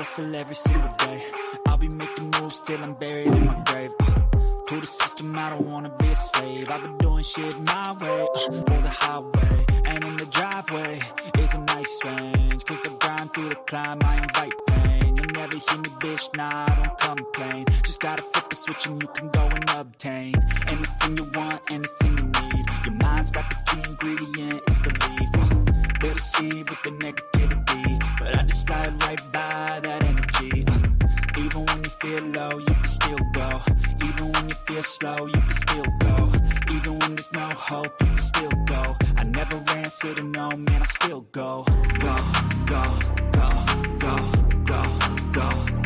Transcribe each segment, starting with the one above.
hustle every single day. I'll be making moves till I'm buried in my grave. To the system, I don't wanna be a slave. I've been doing shit my way, uh, for the highway. And in the driveway is a nice range. Cause I grind through the climb, I invite pain. You'll never hear me, bitch, nah, I don't complain. Just gotta flip the switch and you can go and obtain anything you want, anything you need. Your mind's got the key ingredient, it's belief. Uh, They'll deceive with the negativity, but I just slide right by that energy. Uh, even when you feel low, you can still go. Even when you feel slow, you can still go. Even when there's no hope, you can still go. I never answer to no, man, I still go, go, go, go, go, go, go,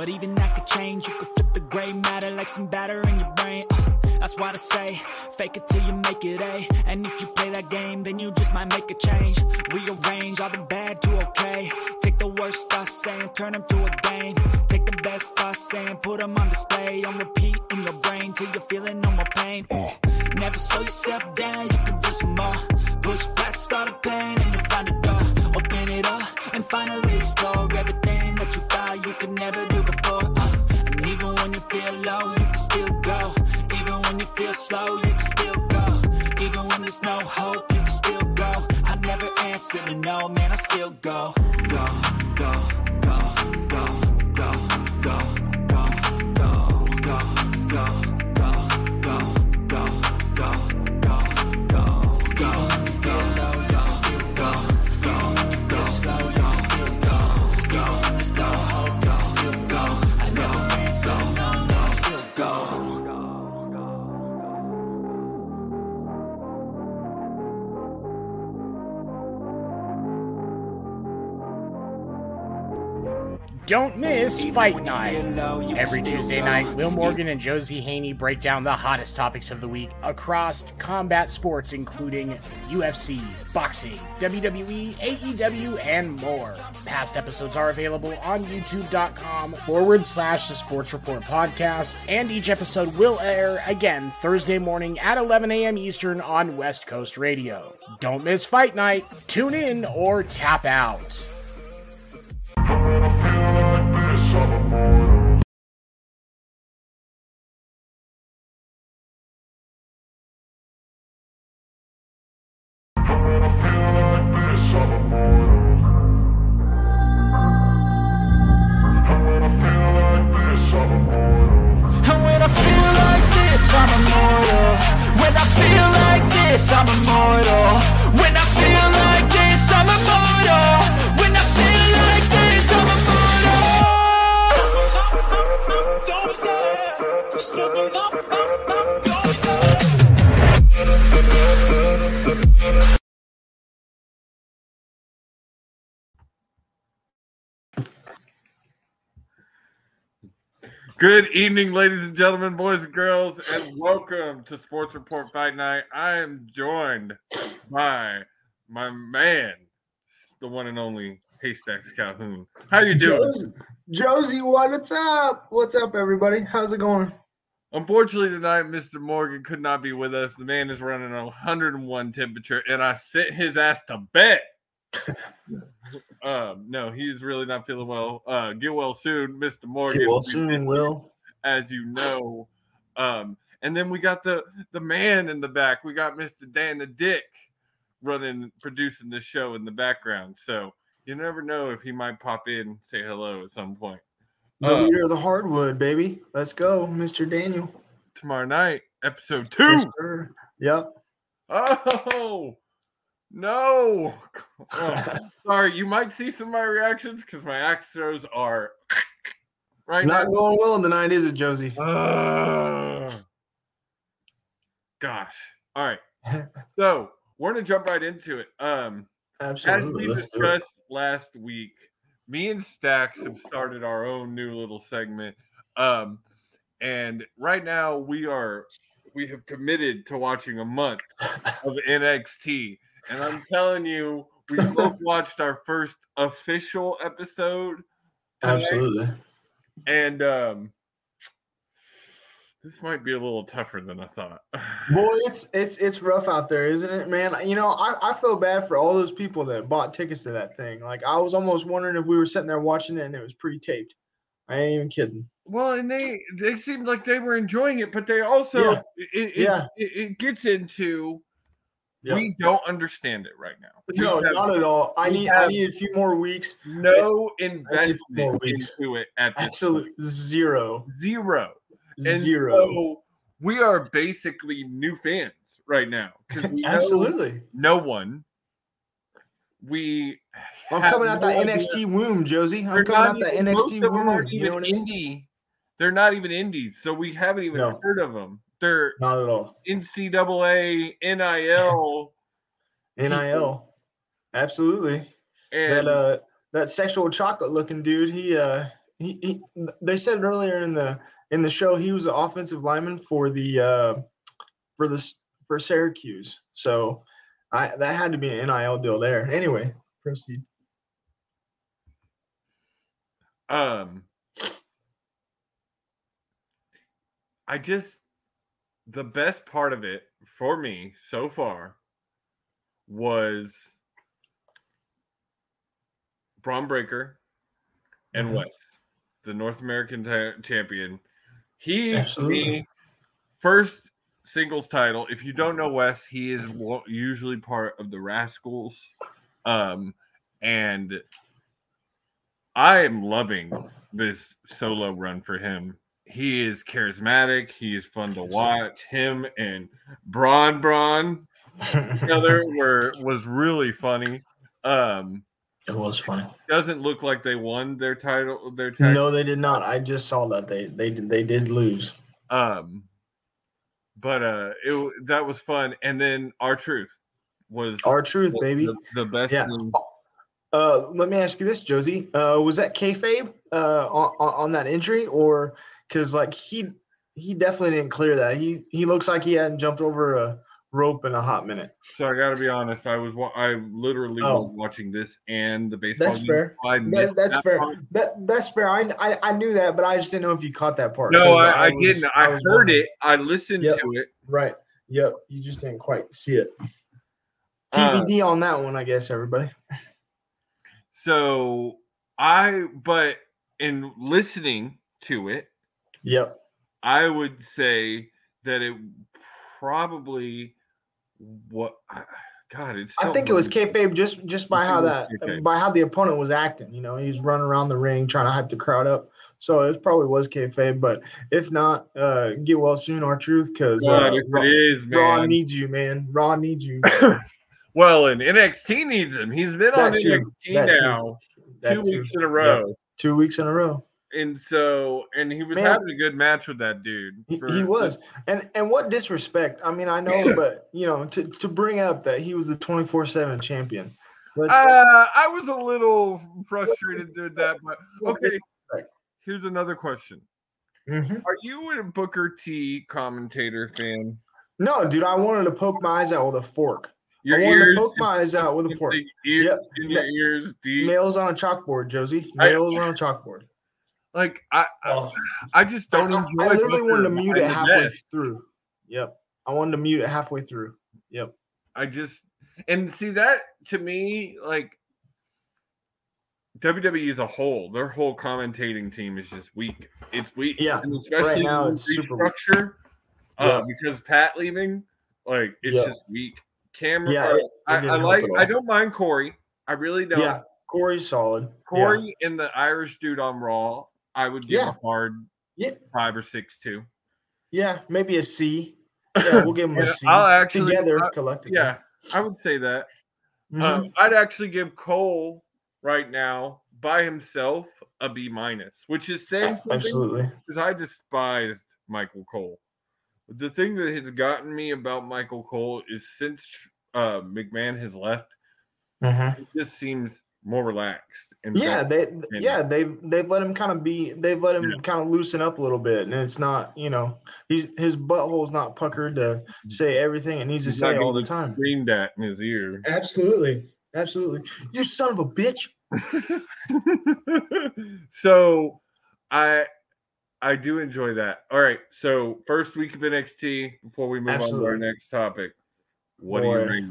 but even that could change. You could flip the gray matter like some batter in your brain. Uh, That's why I say, fake it till you make it A. And if you play that game, then you just might make a change. Rearrange all the bad to okay. Take the worst thoughts saying, turn them to a game. Take the best thoughts saying, put them on display. On repeat in your brain till you're feeling no more pain. Uh, Never slow yourself down, you can do some more. Push past all the pain and you'll find a door. Open it up and finally slow, you can still go. Even when there's no hope, you can still go. I never answer to no, man, I still go. Go, go, go, go, Don't miss Fight Night. Every Tuesday night, Will Morgan and Josie Haney break down the hottest topics of the week across combat sports, including UFC, boxing, WWE, AEW, and more. Past episodes are available on youtube.com forward slash the Sports Report podcast, and each episode will air again Thursday morning at 11 a.m. Eastern on West Coast Radio. Don't miss Fight Night. Tune in or tap out. Good evening, ladies and gentlemen, boys and girls, and welcome to Sports Report Fight Night. I am joined by my man, the one and only Haystacks Calhoun. How you doing? Josie, Josie, what's up? What's up, everybody? How's it going? Unfortunately, tonight, Mr. Morgan could not be with us. The man is running a 101 temperature, and I sent his ass to bed. Um, no, he's really not feeling well. Uh, get well soon, Mr. Morgan. Get well soon. Will. as you know. Um, and then we got the the man in the back. We got Mr. Dan the Dick running, producing the show in the background. So you never know if he might pop in and say hello at some point. The Uh, leader of the hardwood, baby. Let's go, Mr. Daniel. tomorrow night, episode two. Yes. Yep. Oh no! Oh, sorry, you might see some of my reactions because my axe throws are right Not now. going well in the night, is it, Josie? Ugh. Gosh. All right. So we're gonna jump right into it. Um, as Absolutely. we do it. discussed last week, me and Stacks have started our own new little segment. Um, and right now we are we have committed to watching a month of NXT. And I'm telling you, we both watched our first official episode, tonight, Absolutely. and um, this might be a little tougher than I thought. Boy, it's it's it's rough out there, isn't it, man? You know, I, I feel bad for all those people that bought tickets to that thing. Like I was almost wondering if we were sitting there watching it and it was pre-taped. I ain't even kidding. Well, and they they seemed like they were enjoying it, but they also Yeah. it, it, Yeah. it, it gets into Yep. we don't understand it right now. No, have not at all. I need I need a few more weeks. no more investment weeks. into it at this Absolute point. zero. And Zero. so we are basically new fans right now we Absolutely. no one. We I'm coming out no that idea. NXT womb, Josie. I'm They're coming not out that even- NXT womb. aren't You know what I mean? indie. They're not even indies, so we haven't even No. heard of them. They're Not at all. NCAA, NIL, NIL. Absolutely. and that uh that sexual chocolate looking dude he uh he, he they said earlier in the in the show he was an offensive lineman for the uh for this for Syracuse so I that had to be an NIL deal there anyway proceed um, I just the best part of it for me so far was Bron Breakker and Mhm. Wes, the North American ta- champion. He Absolutely. first singles title. If you don't know Wes, he is usually part of the Rascalz, um, and I am loving this solo run for him. He is charismatic. He is fun to watch. Him and Bron Bron together were was really funny. Um, it was funny doesn't look like they won their title. Their tag. no they did not I just saw that they they did they did lose Um, but uh, it that was fun. And then R-Truth was our truth the- baby the, the best. Yeah. thing. Uh, let me ask you this, Josie. Uh, was that kayfabe uh, on on that injury, or because like he he definitely didn't clear that. He he looks like he hadn't jumped over a rope in a hot minute. So I got to be honest. I was wa- I literally Oh. was watching this and the baseball. That's game, fair. I That, that's that fair. part. That that's fair. I, I I knew that, but I just didn't know if you caught that part. No, I, I, was- didn't. I, was heard wondering. it. I listened Yep. to it. Right. Yep. You just didn't quite see it. Uh, TBD on that one, I guess. Everybody. So I, but in listening to it, Yep. I would say that it probably what God. It's. I think it was kayfabe just just by how that kayfabe. by how the opponent was acting. You know, he's running around the ring trying to hype the crowd up. So it probably was kayfabe. But if not, uh, get well soon, R-Truth, because uh, Raw, it is, Raw needs you, man. Raw needs you. Well, and NXT needs him. He's been on too. NXT That too. now That two too. weeks in a row, Two weeks in a row. And so and he was Man. having a good match with that dude. He, for- he was, and and what disrespect? I mean, I know, but you know, to to bring up that he was the twenty four seven champion. Uh, I was a little frustrated with that, but okay. Here's another question: Mhm. Are you a Booker T commentator fan? No, dude, I wanted to poke my eyes out with a fork. Your I wanted to poke my eyes out with a fork. Ear, Yep. in your ears, deep. Nails on a chalkboard, Josie. I- Nails on a chalkboard. Like I, I, Oh. I just don't I, I- enjoy. I literally wanted to mute it halfway through. Yep. I wanted to mute it halfway through. Yep. I just and see that to me like WWE as a whole, their whole commentating team is just weak. It's weak. Yeah, and especially now with it's super weak. restructure. Uh, Yeah. because Pat leaving, like it's Yeah. just weak. Cameron, Yeah, uh, it- I, I like. I don't mind Corey. I really don't. Yeah. Corey's solid. Yeah. Corey and the Irish dude on Raw, I would give Yeah. a hard Yeah. five or six too. Yeah. Maybe a C. Yeah, we'll give him a C. I'll actually- Together, I- collectively. Yeah, I would say that. Um, I'd actually give Cole right now by himself a B minus, which is saying something Absolutely. because I despised Michael Cole. The thing that has gotten me about Michael Cole is since uh, McMahon has left, Mhm. it just seems more relaxed. And Yeah, they yeah they've they've let him kind of be they've let him Yeah. kind of loosen up a little bit, and it's not you know he's his butthole's not puckered to mm-hmm. say everything it needs to he's not say all the time. Screamed at in his ear. Absolutely. Absolutely. You son of a bitch. so I I do enjoy that. All right. So first week of NXT before we move on to our next topic. What do Boy. you rate it?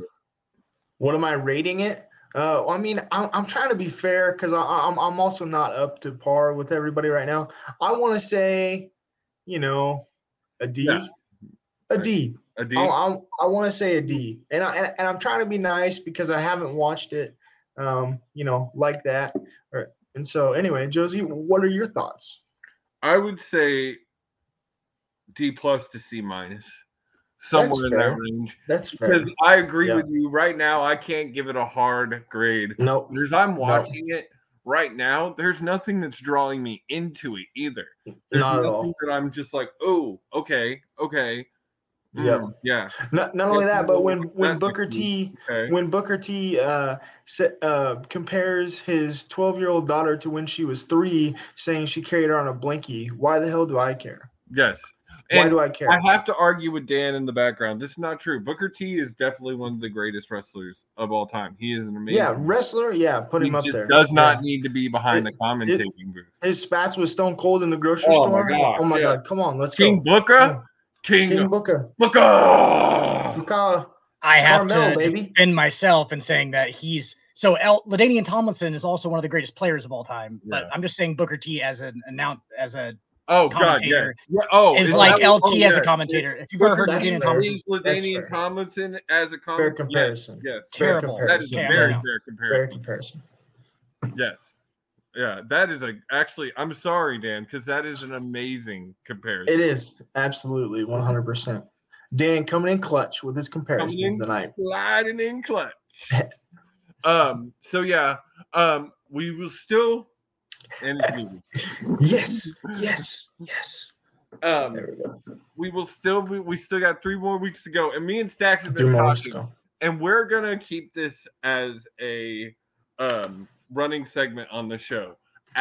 What am I rating it? Uh, I mean, I'm, I'm trying to be fair because I'm I'm also not up to par with everybody right now. I want to say, you know, a D, Yeah. a D. A D? I, I, I want to say a D, and I and, and I'm trying to be nice because I haven't watched it, um, you know, like that. Or, and so anyway, Josie, what are your thoughts? I would say D plus to C minus. Somewhere in that range. That's fair. Because I agree Yeah. with you. Right now, I can't give it a hard grade. Nope. Because I'm watching it right now, there's nothing that's drawing me into it either. There's Not at nothing all. that I'm just like, oh, okay, okay. Mm, yeah. Not, not only that, but when when Booker T Okay. when Booker T uh, uh, compares his 12 year old daughter to when she was three, saying she carried her on a blankie, why the hell do I care? yes. Why And do I care? I have to argue with Dan in the background. This is not true. Booker T is definitely one of the greatest wrestlers of all time. He is an amazing. yeah, wrestler. Yeah, put he him up just there. does not Yeah. need to be behind It- the commentating booth. His spats with Stone Cold in the grocery Oh my store. gosh, oh my yeah. god, come on, let's King go. Booker, King, King Booker. Booker. Booker. I have Sharmell, to baby. defend myself in saying that he's so El LaDainian Tomlinson is also one of the greatest players of all time. But I'm just saying Booker T as an announce as a Oh God, yes. Yeah, oh, is is like that- LT oh, as a commentator. If you've ever heard That's LaDainian fair. Tomlinson, Please, That's LaDainian fair. Tomlinson as a com- Fair yes, comparison. Yes, Fair Terrible. that is a very know. fair Fair comparison. comparison. Yes, yeah, that is a actually. I'm sorry, Dan, because that is an amazing comparison. It is absolutely 100%. Dan coming in clutch with his Coming comparisons in, tonight. sliding in clutch. um. So yeah. Um. We will still. And it's moving. Yes, yes, yes. Um. There we go. We will still. Be, we still got three more weeks to go, and me and Stacks have been more talking. and we're gonna keep this as a um running segment on the show.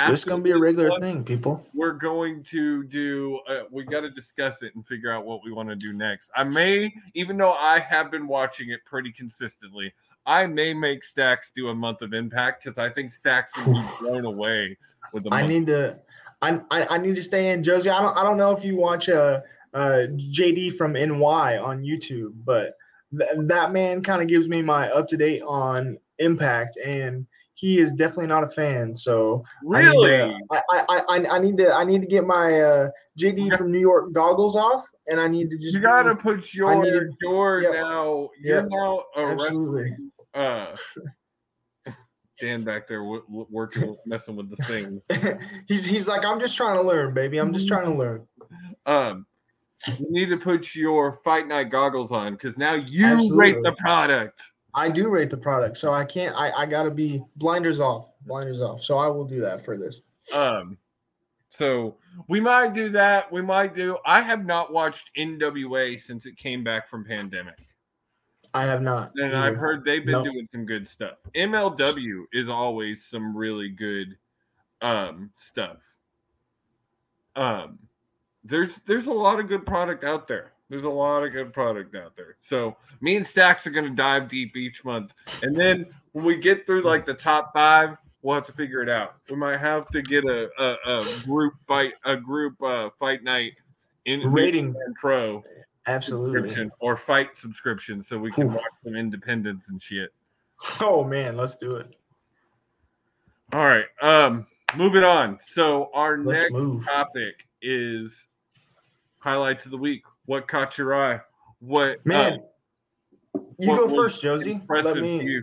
This is gonna be a regular one, thing, people. We're going to do. Uh, we got to discuss it and figure out what we want to do next. I may, even though I have been watching it pretty consistently, I may make Stacks do a month of Impact because I think Stacks will be blown away with the. I month. need to, I, I, I need to stay in, Josie. I don't, I don't know if you watch uh, uh, JD from NY on YouTube, but th- that man kind of gives me my up to date on Impact, and he is definitely not a fan. So really. I need, to, I, I, I, I need to, I need to get my uh, JD from New York goggles off, and I need to just. you gotta put your your Yep. now. You're Yep. now a absolutely. uh Dan back there w- w- working messing with the thing. he's, he's like, I'm just trying to learn, baby. I'm just trying to learn. Um you need to put your fight night goggles on because now you rate the product. I do rate the product, so I can't. I, I gotta be blinders off, blinders off. So I will do that for this. Um so we might do that. We might do I have not watched NWA since it came back from pandemic. I have not. And either. I've heard they've been Nope. doing some good stuff. MLW is always some really good um stuff. Um there's there's a lot of good product out there. There's a lot of good product out there. So me and Stacks are gonna dive deep each month. And then when we get through like the top five, we'll have to figure it out. We might have to get a, a, a group fight a group uh fight night in rating. pro Absolutely. or fight subscription so we can watch some independence and shit. Oh man, let's do it. All right. Um moving on. So our Let's next move. topic is highlights of the week. What caught your eye? What Man, uh, you what go first, Josie. impressive Let me.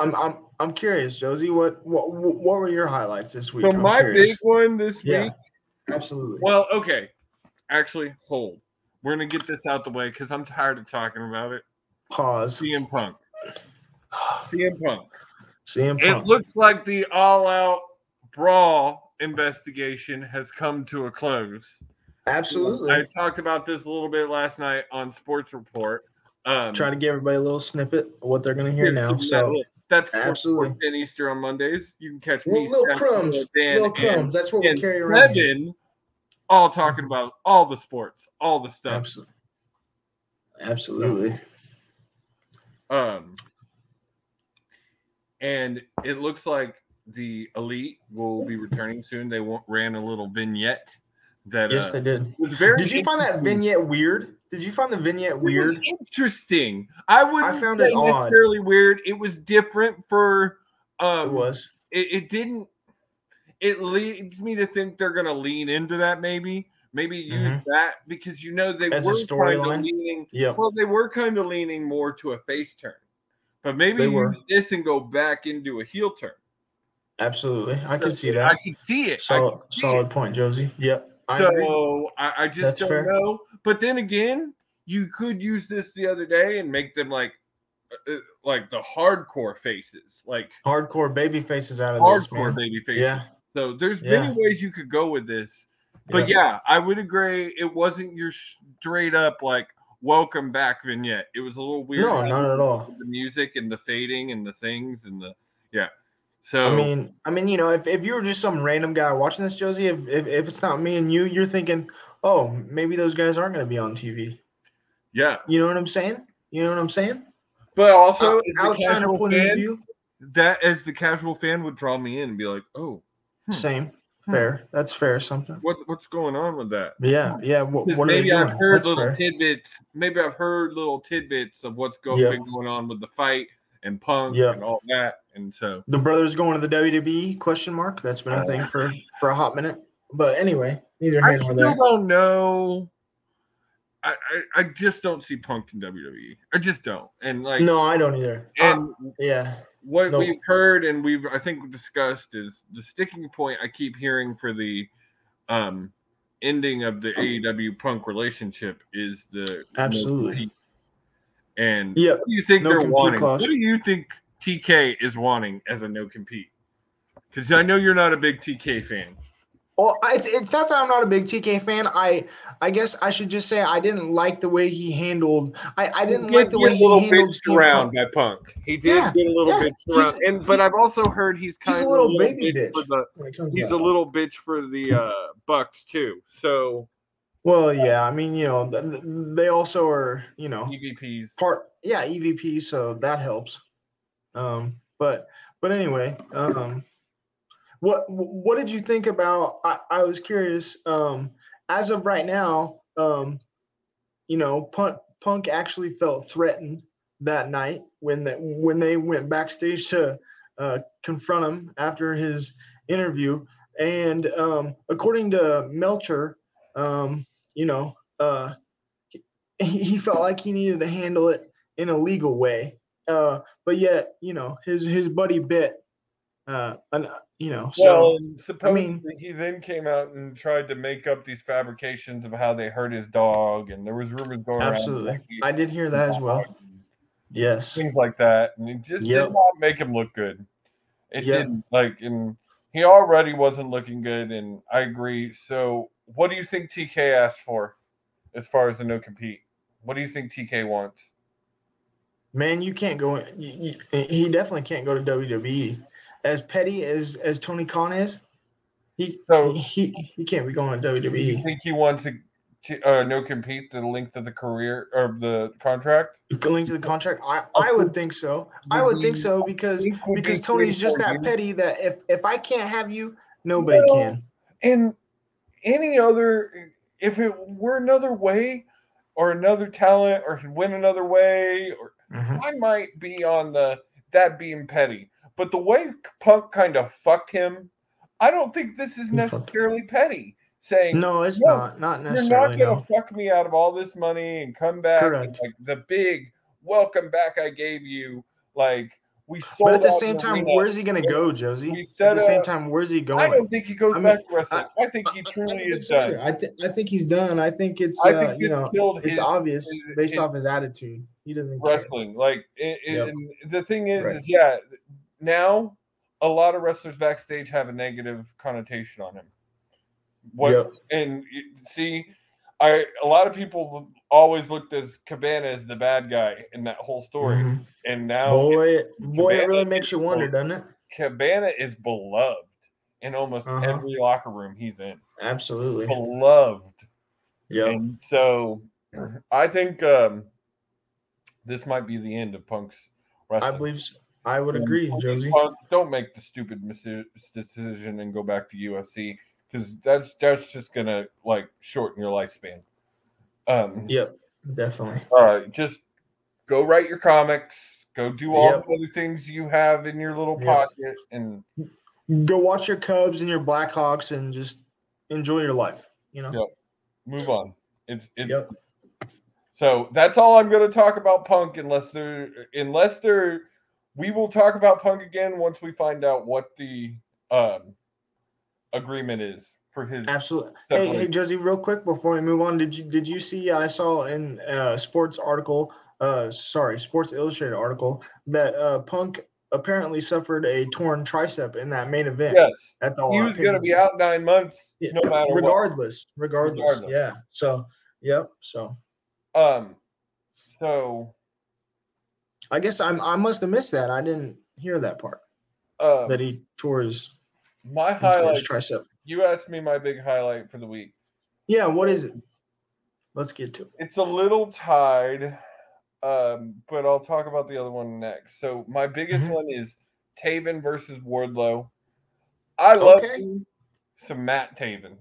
I'm I'm I'm curious, Josie. What what what were your highlights this week? So I'm my curious. big one this Yeah. week. Absolutely. Well, okay. Actually, hold. We're gonna get this out the way because I'm tired of talking about it. Pause. CM Punk. CM Punk. CM Punk. It looks like the all-out brawl investigation has come to a close. Absolutely. I talked about this a little bit last night on Sports Report. Um, Try to give everybody a little snippet of what they're gonna hear now. So that's Absolutely. Sports 10 Easter on Mondays. You can catch me, little, little crumbs, little crumbs. That's what we carry around. here. All talking about all the sports, all the stuff. Absolutely. Absolutely. Um, and it looks like the elite will be returning soon. They ran a little vignette that Yes, uh, they did. was very. Did you find that vignette weird? Did you find the vignette It was weird? interesting. I wouldn't found say it odd. necessarily weird. It was different for. Um, It was. It, it didn't. It leads me to think they're going to lean into that. Maybe, maybe use that because you know they Mm-hmm. As were kind of leaning. Yep. Well, they were kind of leaning more to a face turn, but maybe They were. use this and go back into a heel turn. Absolutely. I can see that I can see it. Solid, see solid it. point, Josie. Yep. I. So I, I just That's don't fair. know. But then again, you could use this the other day and make them like, uh, uh, like the hardcore faces, like Hardcore baby faces out of this, hardcore man. baby faces. Yeah. So there's Yeah. many ways you could go with this. But Yep. yeah, I would agree. It wasn't your straight up like welcome back vignette. It was a little weird. No, not at all. The music and the fading and the things and the yeah. So I mean, I mean, you know, if, if you were just some random guy watching this, Josie, if, if, if it's not me and you, you're thinking, oh, maybe those guys aren't going to be on TV. yeah, You know what I'm saying? You know what I'm saying? but also uh, a outsider point of view, that as the casual fan would draw me in and be like, oh. Same. Hmm. Fair. That's fair. Something. what what's going on with that? Yeah. Yeah. What, 'Cause what maybe I've heard That's little fair. tidbits. Maybe I've heard little tidbits of what's go- Yep. going on with the fight and Punk Yep. and all that. And so The brothers going to the WWE? Question mark. That's been a thing for for a hot minute. But anyway, neither I here nor still don't know. I, I I just don't see Punk in WWE. I just don't. And like No, I don't either. and Uh, yeah. what no. we've heard and we've I think discussed is the sticking point I keep hearing for the um ending of the AEW Punk relationship is the Absolutely. And do you think No they're wanting? clause. What do you think TK is wanting as a no compete? Because I know you're not a big TK fan. Well, it's, it's not that I'm not a big TK fan. I I guess I should just say I didn't like the way he handled. I, I didn't like the way he little handled around Punk. by Punk. He did Yeah, get a little yeah, around, and but I've also heard he's kind He's a of little baby bitch for the when it comes he's to a little bitch for the uh Bucks too. So Well, yeah. I mean, you know, th- th- they also are, you know, EVPs. part yeah EVP, so that helps. Um, but but anyway, um, what what did you think about? I, I was curious. Um, as of right now, um, you know, Punk Punk actually felt threatened that night when that when they went backstage to uh, confront him after his interview, and um, according to Meltzer, um, you know, uh, he, he felt like he needed to handle it in a legal way. Uh, but yet, you know, his his buddy bit, uh, an, you know, so well, supposedly mean- he then came out and tried to make up these fabrications of how they hurt his dog, and there was rumors going around absolutely, I did hear that as well. Yes, things like that, and it just Yep. did not make him look good. It Yep. didn't like, and he already wasn't looking good, and I agree. So, what do you think TK asked for as far as the no compete? What do you think TK wants? man, you can't go. You, you, he definitely can't go to WWE. As petty as as Tony Khan is, he So- he he can't be going to Do you think he wants to? uh, no compete the length of the career or the contract? Linked to the contract, I I would think so. I would think so because because Tony's just that petty that if if I can't have you, nobody No. can. And any other, if it were another way, or another talent, or he'd win another way, or Mhm. I might be on the that being petty. But the way Punk kind of fucked him, I don't think this is necessarily petty. Saying No, it's No, not. Not you're not gonna No. fuck me out of all this money and come back and, Correct. like the big welcome back I gave you. Like we sold But at the same time, arena. where's he gonna go, Josie? At the same time, where's he going? I don't think he goes I mean, back to wrestling. I, think I- he I- I truly is done. I think I think he's done. I think it's I uh, think you know killed it's his obvious his- based his- off his attitude. He doesn't care. wrestling. Like, it, it- Yep. and the thing is, Right. is yeah, now a lot of wrestlers backstage have a negative connotation on him. What Yep. and see, I a lot of people always looked as Cabana as the bad guy in that whole story, Mhm. and now Boy, boy, it really makes you wonder, doesn't it? Cabana is beloved in almost Uh-huh. every locker room he's in. Absolutely. Beloved. Yeah. So I think um, this might be the end of Punk's wrestling. I believe. So. I would agree, Josie. Don't make the stupid decision and go back to UFC because that's that's just gonna like shorten your lifespan. Um, Yep, definitely. all right, just go write your comics. Go do all Yep. the other things you have in your little Yep. pocket, and Go watch your Cubs and your Blackhawks and just enjoy your life. You know. Yep. move on. It's it's Yep. so that's all I'm going to talk about Punk unless they're unless there we will talk about Punk again once we find out what the um agreement is for his Absolutely. Hey, hey, Josie, real quick before we move on, did you did you see? I saw in a sports article, uh, sorry, Sports Illustrated article that uh, Punk apparently suffered a torn tricep in that main event. yes At the he was going to be out nine months Yeah, no matter regardless, regardless, Regardless. Yeah. So, yep. So um so I guess I'm I must have missed that. I didn't hear that part um that he tore his, my he tore highlight his tricep. you asked me my big highlight for the week Yeah. What is it? Let's get to it. It's a little tied, um, but I'll talk about the other one next. So my biggest Mhm. one is Taven versus Wardlow. I love Okay. some Matt Taven.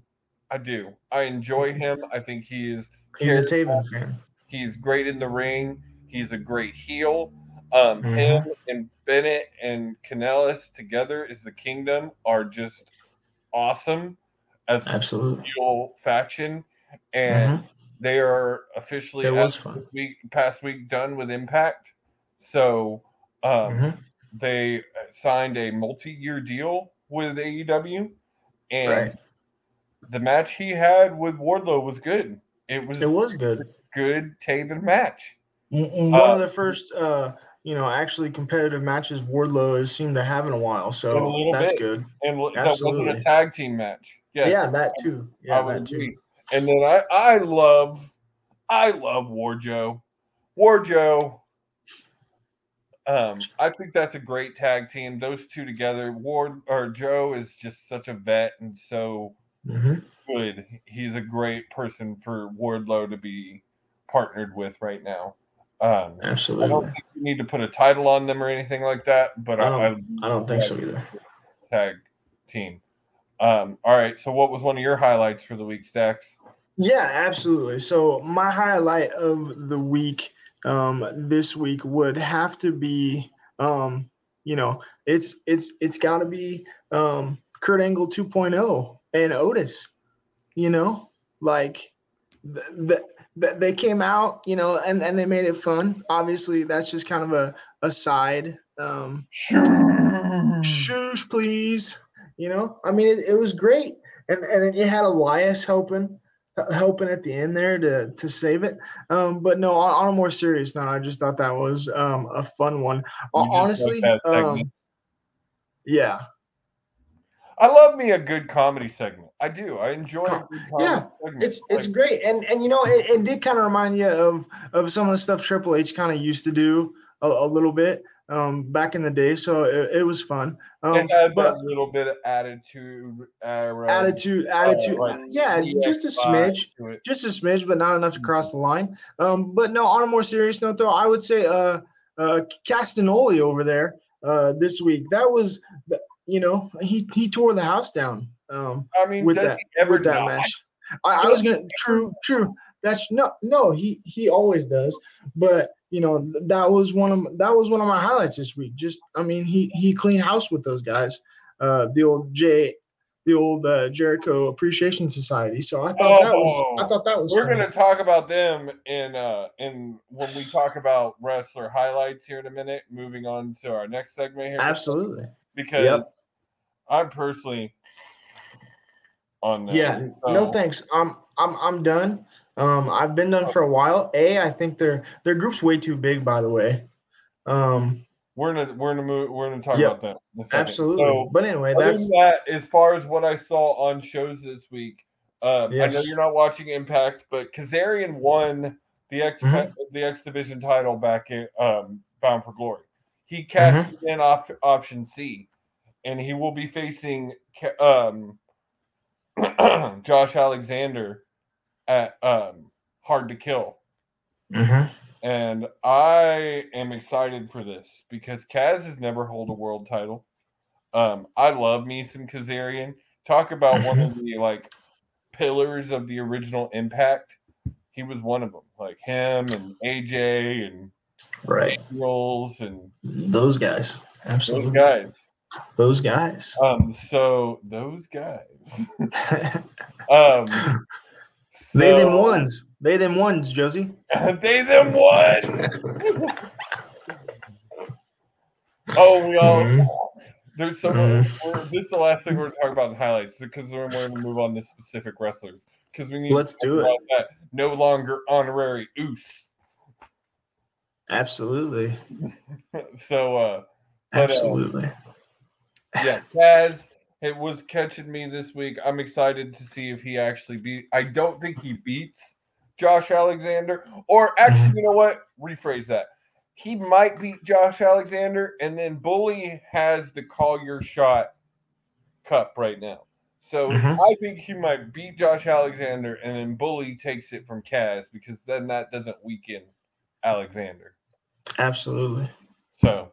I do. I enjoy him. I think he is He's a. Taven fan. He's great in the ring. He's a great heel. Um, Mhm. Him and Bennett and Kanellis together is the Kingdom are just awesome as a Absolutely. heel faction, and Mhm. they are officially It was fun. week past week done with Impact. So um, Mhm. they signed a multi-year deal with AEW, and Right. the match he had with Wardlow was good. It was It was good. a good Taven match. One of the first, uh, you know, actually competitive matches Wardlow has seemed to have in a while. In a So that's bit. good. And w- that wasn't Absolutely. a tag team match. Yes, Yeah, that too. Yeah, that too. agree. And then I, I love, I love Warjoe. Warjoe. Um, I think that's a great tag team. Those two together, Ward or Joe is just such a vet and so Mhm. good. He's a great person for Wardlow to be partnered with right now. Um, I don't Absolutely. think you need to put a title on them or anything like that, but I I, I don't, I don't think so either. tag team. Um, all right. So, what was one of your highlights for the week, Stacks? Yeah, absolutely. So my highlight of the week um, this week would have to be, um, you know, it's it's it's got to be um, Kurt Angle 2.0 and Otis. You know, like the, th- th- they came out, you know, and and they made it fun. Obviously, that's just kind of a a side. Um, shush, please. You know, I mean, it, it was great, and and it had Elias helping, helping at the end there to to save it. Um, but no, on, on a more serious note, I just thought that was um a fun one. You Hon- just like Honestly, um, yeah, I love me a good comedy segment. I do. I enjoy a Com- yeah, segment. it's it's Like, great, and and you know, it, it did kind of remind you of of some of the stuff Triple H kind of used to do a, a little bit um back in the day. So it, it was fun. Um, had but that little bit of attitude. Uh, attitude, attitude, like yeah, just a smidge. just a smidge, but not enough to cross the line. Um, but no, on a more serious note, though, I would say uh, uh, Castagnoli over there uh, this week. That was, you know, he he tore the house down um, I mean, with that with that not? match. I, I was gonna true true. That's no no he he always does, but you know that was one of that was one of my highlights this week. Just I mean he he cleaned house with those guys. Uh, the old J the old uh, Jericho Appreciation Society. So I thought that was I Oh, thought that was We're fun. gonna talk about them in uh in when we talk about wrestler highlights here in a minute. Moving on to our next segment here, Absolutely. Because I'm personally on them. Yeah. No thanks. I'm I'm I'm done. Um, I've been done for a while. A, I think their their group's way too big. By the way. Um, We're gonna we're gonna move we're gonna talk Yep. about that. Absolutely. So, but anyway, that's that, as far as what I saw on shows this week, um, I know you're not watching Impact, but Kazarian won the X Mhm. the X Division title back in um, Bound for Glory. He cashed Mm-hmm. in op- option C, and he will be facing um, Josh Alexander at um, Hard to Kill. Mhm. And I am excited for this because Kaz has never held a world title. Um, I love me some Kazarian. Talk about one of the like pillars of the original Impact. He was one of them, like him and AJ and Right. Rolls and Those guys. those Absolutely. guys. Those guys. Um, so those guys. Um, they them ones. They them ones, Josie. they them one. oh, we all. Mhm. There's so much. we're- This is the last thing we're going to talk about in highlights because then we're going to move on to specific wrestlers because we need. Let's to do it. That. No longer honorary oos. Absolutely. So, uh, But, uh, Absolutely. yeah, Kaz, it was catching me this week. I'm excited to see if he actually beat. I don't think he beats Josh Alexander, or actually, you know what? Rephrase that. He might beat Josh Alexander, and then Bully has the call your shot cup right now. So Mhm. I think he might beat Josh Alexander, and then Bully takes it from Kaz because then that doesn't weaken Alexander. Absolutely. So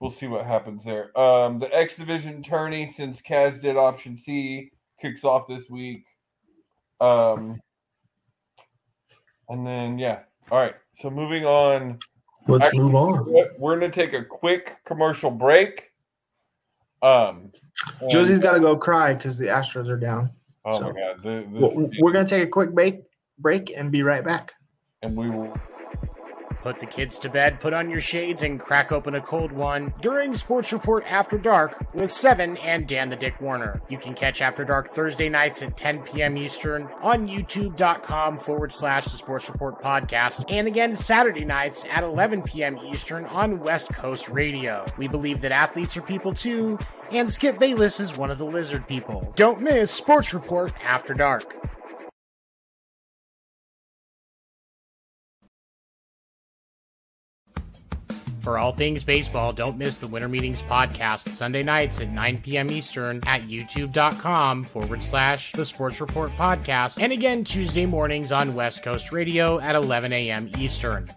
we'll see what happens there. Um, the X Division tourney, since Kaz did option C, kicks off this week. Um, and then yeah, all right. So moving on, Let's Actually, move on. we're we're gonna take a quick commercial break. Um, Josie's got to go cry because the Astros are down. Oh so- my god, the, We're, we're gonna take a quick break, break, and be right back. and we will. Put the kids to bed, put on your shades, and crack open a cold one during Sports Report After Dark with Seven and Dan the Dick Warner. You can catch After Dark Thursday nights at 10 p.m. Eastern on youtube.com forward slash the Sports Report podcast, and again Saturday nights at 11 p.m. Eastern on West Coast Radio. We believe that athletes are people too, and Skip Bayless is one of the lizard people. Don't miss Sports Report After Dark. For all things baseball, don't miss the Winter Meetings podcast Sunday nights at 9 p.m. Eastern at youtube.com forward slash the Sports Report podcast. And again, Tuesday mornings on West Coast Radio at 11 a.m. Eastern.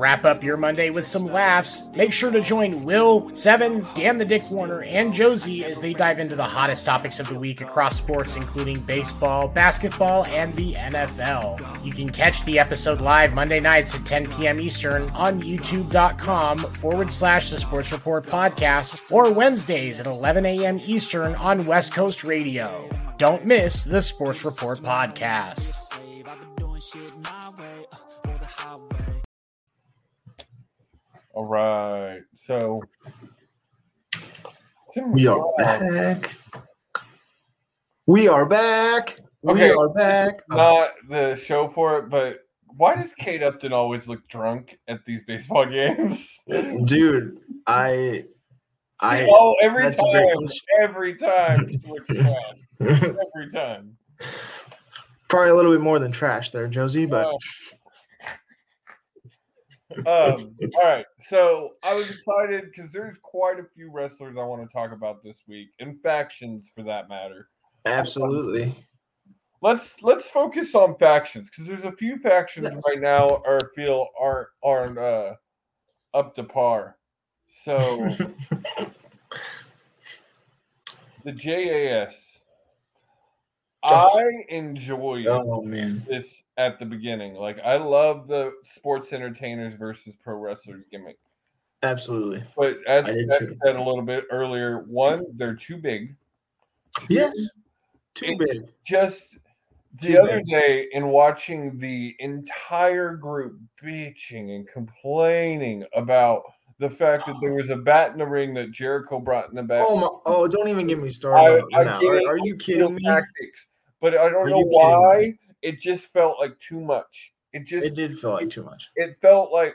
Wrap up your Monday with some laughs. Make sure to join Will, Seven, Dan the Dick Warner, and Josie as they dive into the hottest topics of the week across sports, including baseball, basketball, and the NFL. You can catch the episode live Monday nights at 10 p.m. Eastern on youtube.com forward slash the Sports Report podcast or Wednesdays at 11 a.m. Eastern on West Coast Radio. Don't miss the Sports Report podcast. Slave, I've been doing shit my way, uh, or the highway. All right, so We are back. We are back. Okay, We are back. not the show for it, but why does Kate Upton always look drunk at these baseball games? Dude, I, I, oh, every that's a great time, every time, she looks trash. every time. probably a little bit more than trash there, Josie, but Oh. Um, all right, so I was excited because there's quite a few wrestlers I want to talk about this week, and factions for that matter. absolutely. Let's let's focus on factions because there's a few factions Yes. right now I feel aren't aren't uh, up to par. So the JAS, I enjoyed oh man, this at the beginning. Like I love the sports entertainers versus pro wrestlers gimmick. absolutely. But as I said a little bit earlier, one, they're too big. Yes, too big. Just the Too other big. day in watching the entire group bitching and complaining about the fact that there was a bat in the ring that Jericho brought in the back. Oh my! Oh, don't even get me started. I- I Are, are you kidding me? Tactics, but I don't Are know you kidding me? why. It just felt like too much. It just It did feel like too much. it felt like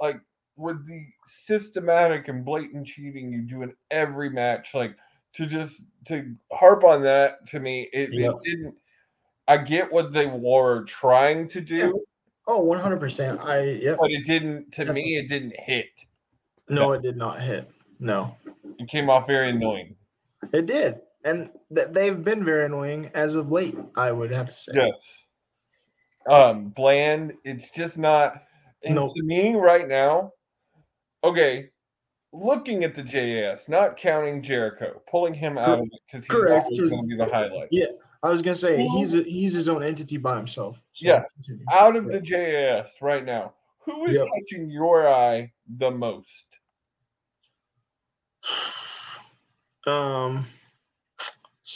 like with the systematic and blatant cheating you do in every match like to just to harp on that to me it, it didn't i get what they were trying to do Yeah. Oh, 100%. I yeah. but it didn't to me it didn't hit No, it did not hit. No, it came off very annoying it did. And that they've been very annoying as of late. I would have to say. Yes. Um, bland. It's just not. And Nope. to me, right now, okay, looking at the JAS, not counting Jericho, pulling him out of it because he's correct, always 'cause- going to be the highlight. Yeah, I was gonna say he's a, he's his own entity by himself. So Yeah. continue. Out of the JAS right now, who is Yep. catching your eye the most? Um,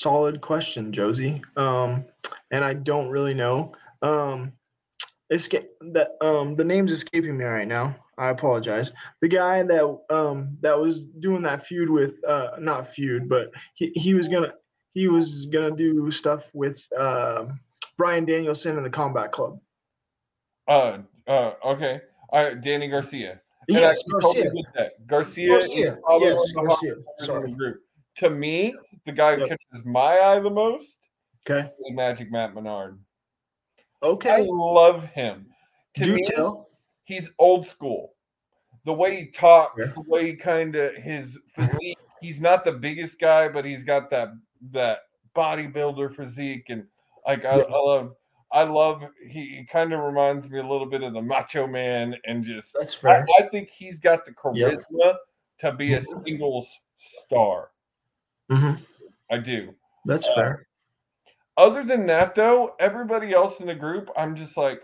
solid question, Josie. Um, and I don't really know. Um, escape that um the name's escaping me right now. I apologize. The guy that um that was doing that feud with uh not feud, but he, he was gonna he was gonna do stuff with um Bryan Danielson and the Combat Club. Uh, uh, okay. Right, Danny Garcia. And Yes, can totally Garcia. that. Garcia, Garcia. Yes, one of the Garcia. hottest players in Sorry. group. To me, the guy who catches my eye the most Okay. Magic Matt Menard. I Okay. love him. To Do me, tell. he's old school. The way he talks, Yeah. the way he kind of his physique. He's not the biggest guy, but he's got that that bodybuilder physique, and like I, Yeah. I love. I love. He, he kind of reminds me a little bit of the Macho Man, and just That's I. I think he's got the charisma Yep. to be a mm-hmm. singles star. Hmm I do. That's Uh, fair. Other than that, though, everybody else in the group, I'm just like,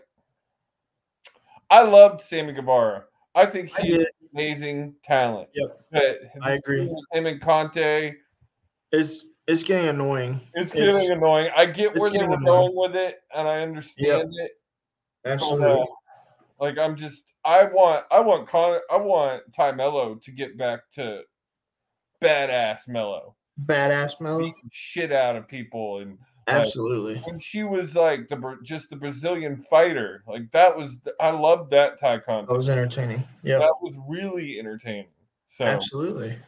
I loved Sammy Guevara. I think I he's did. amazing talent. Yep. But I agree. Him and Conti, It's it's getting annoying. it's It's- getting annoying. I get where they were annoying. going with it, and I understand it. but, Absolutely. uh, like I'm just, I want, I want Con, I want Tay Melo to get back to badass Melo, Badass beating shit out of people and like, Absolutely. when she was like the just the Brazilian fighter, like that was I loved that Thai That was entertaining. Yeah. That was really entertaining. So Absolutely.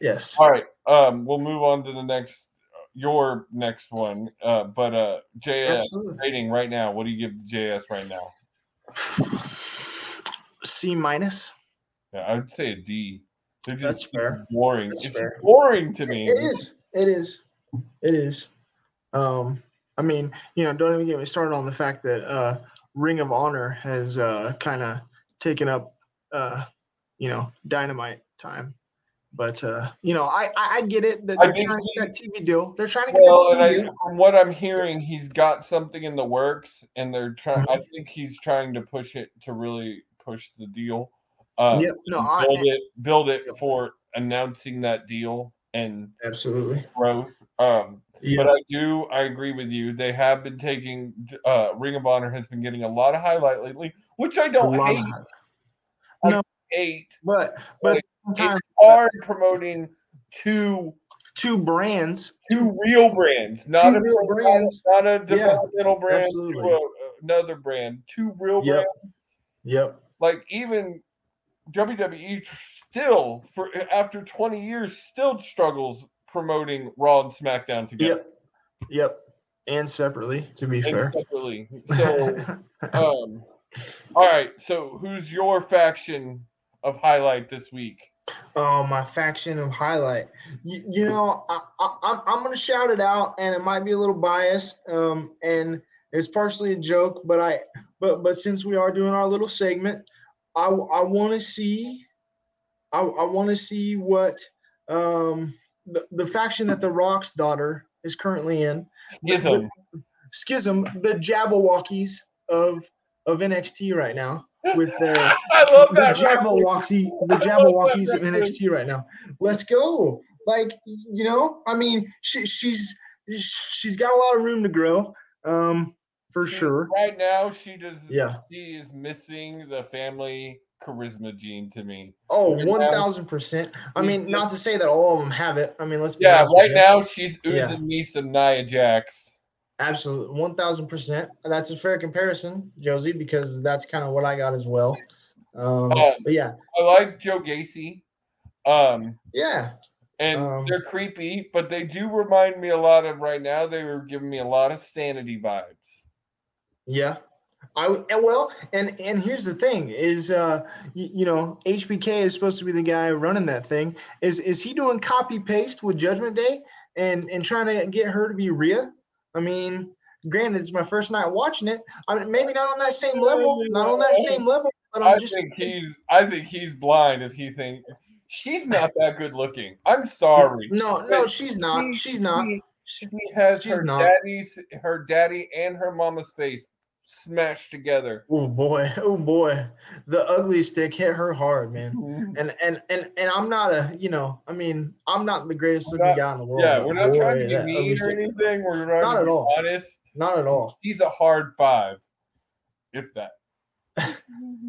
Yes. all right, um, we'll move on to the next your next one. Uh, but uh, JS Absolutely. rating right now. What do you give JS right now? C minus. Yeah, I would say a D. They're just That's fair. boring. That's it's fair. boring to me. It is. It is. It is. Um, I mean, you know, don't even get me started on the fact that uh, Ring of Honor has uh, kind of taken up, uh, you know, dynamite time. But uh, you know, I I, I get it that they're trying to get that TV deal. They're trying to get Well, and I, TV deal. from what I'm hearing, he's got something in the works, and they're trying. Mm-hmm. I think he's trying to push it to really push the deal. Uh, Yep. No, and I- build it, build it Yep. for announcing that deal and Absolutely. growth. Um, Yeah. But I do, I agree with you. They have been taking. Uh, Ring of Honor has been getting a lot of highlight lately, which I don't hate. of hate. But but the It's hard promoting two two brands, two real brands, not a real brands. not a developmental brand absolutely. to a, another brand. Two real Yep. brands. Yep. Like even WWE still for after 20 years still struggles promoting Raw and SmackDown together. Yep. Yep. And separately, to be and fair. separately. So um all right, so who's your faction of highlight this week? Oh, my faction of highlight. You, you know, I, I, I'm I'm gonna shout it out, and it might be a little biased, um, and it's partially a joke, but I, but but since we are doing our little segment, I I want to see, I I want to see what um the, the faction that the Rock's daughter is currently in, the- the- Schism. Schism, the Jabberwockies of of NXT right now with their I love the that. reference. Jabberwocky, the Jabberwockies of. NXT right now. Let's go. Like you know, I mean, she, she's she's got a lot of room to grow, um, for She- sure. Right now, she does. Yeah. She is missing the family charisma gene to me. Oh, Right thousand percent. I mean, not to say that all of them have it. I mean, let's be Yeah, right now she's oozing Yeah. me some Nia Jax. Absolutely, one thousand percent. That's a fair comparison, Josie, because that's kind of what I got as well. Um, Um, but yeah, I like Joe Gacy. Um, yeah, and Um, they're creepy, but they do remind me a lot of right now. They were giving me a lot of sanity vibes. Yeah. I and well, and and here's the thing is uh you, you know, HBK is supposed to be the guy running that thing. Is is he doing copy paste with Judgment Day? and and trying to get her to be Rhea. I mean, granted, it's my first night watching it. I mean, maybe not on that same level, not on that same level, but I I'm just think he's I think he's blind if he thinks she's not that good looking. I'm sorry. no, no, she's not. She- She's not. She, she has She's her not. daddy's her daddy and her mama's face smashed together. Oh boy, oh boy, the ugly stick hit her hard, man. Mm-hmm. And and and and I'm not a, you know, I mean, I'm not the greatest looking guy in the world. Yeah, we're not trying to boy, be mean or anything. We're Not at all. honest. Not at all. He's a hard five, if that.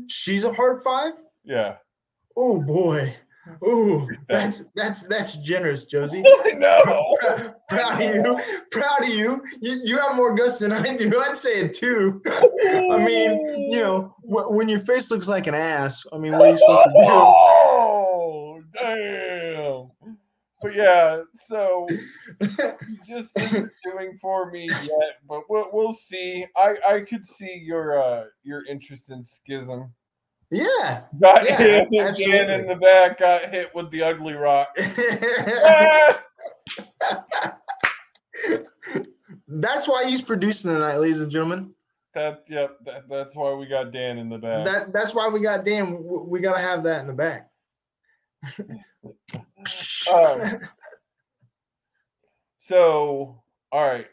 She's a hard five. Yeah. Oh boy. Oh, that's that's that's generous, Josie. no. proud of you. Proud of you. You you have more guts than I do. I'd say it too. I mean, you know, wh- when your face looks like an ass, I mean, what are you supposed to do? Oh, damn. But yeah, so just isn't doing for me yet, but we'll, we'll see. I, I could see your uh your interest in schism. Yeah. Got Yeah, hit Dan absolutely. in the back, got hit with the ugly rock. That's why he's producing tonight, ladies and gentlemen. That yep, that, that's why we got Dan in the back. That that's why we got Dan. W- We gotta have that in the back. Um, So, all right.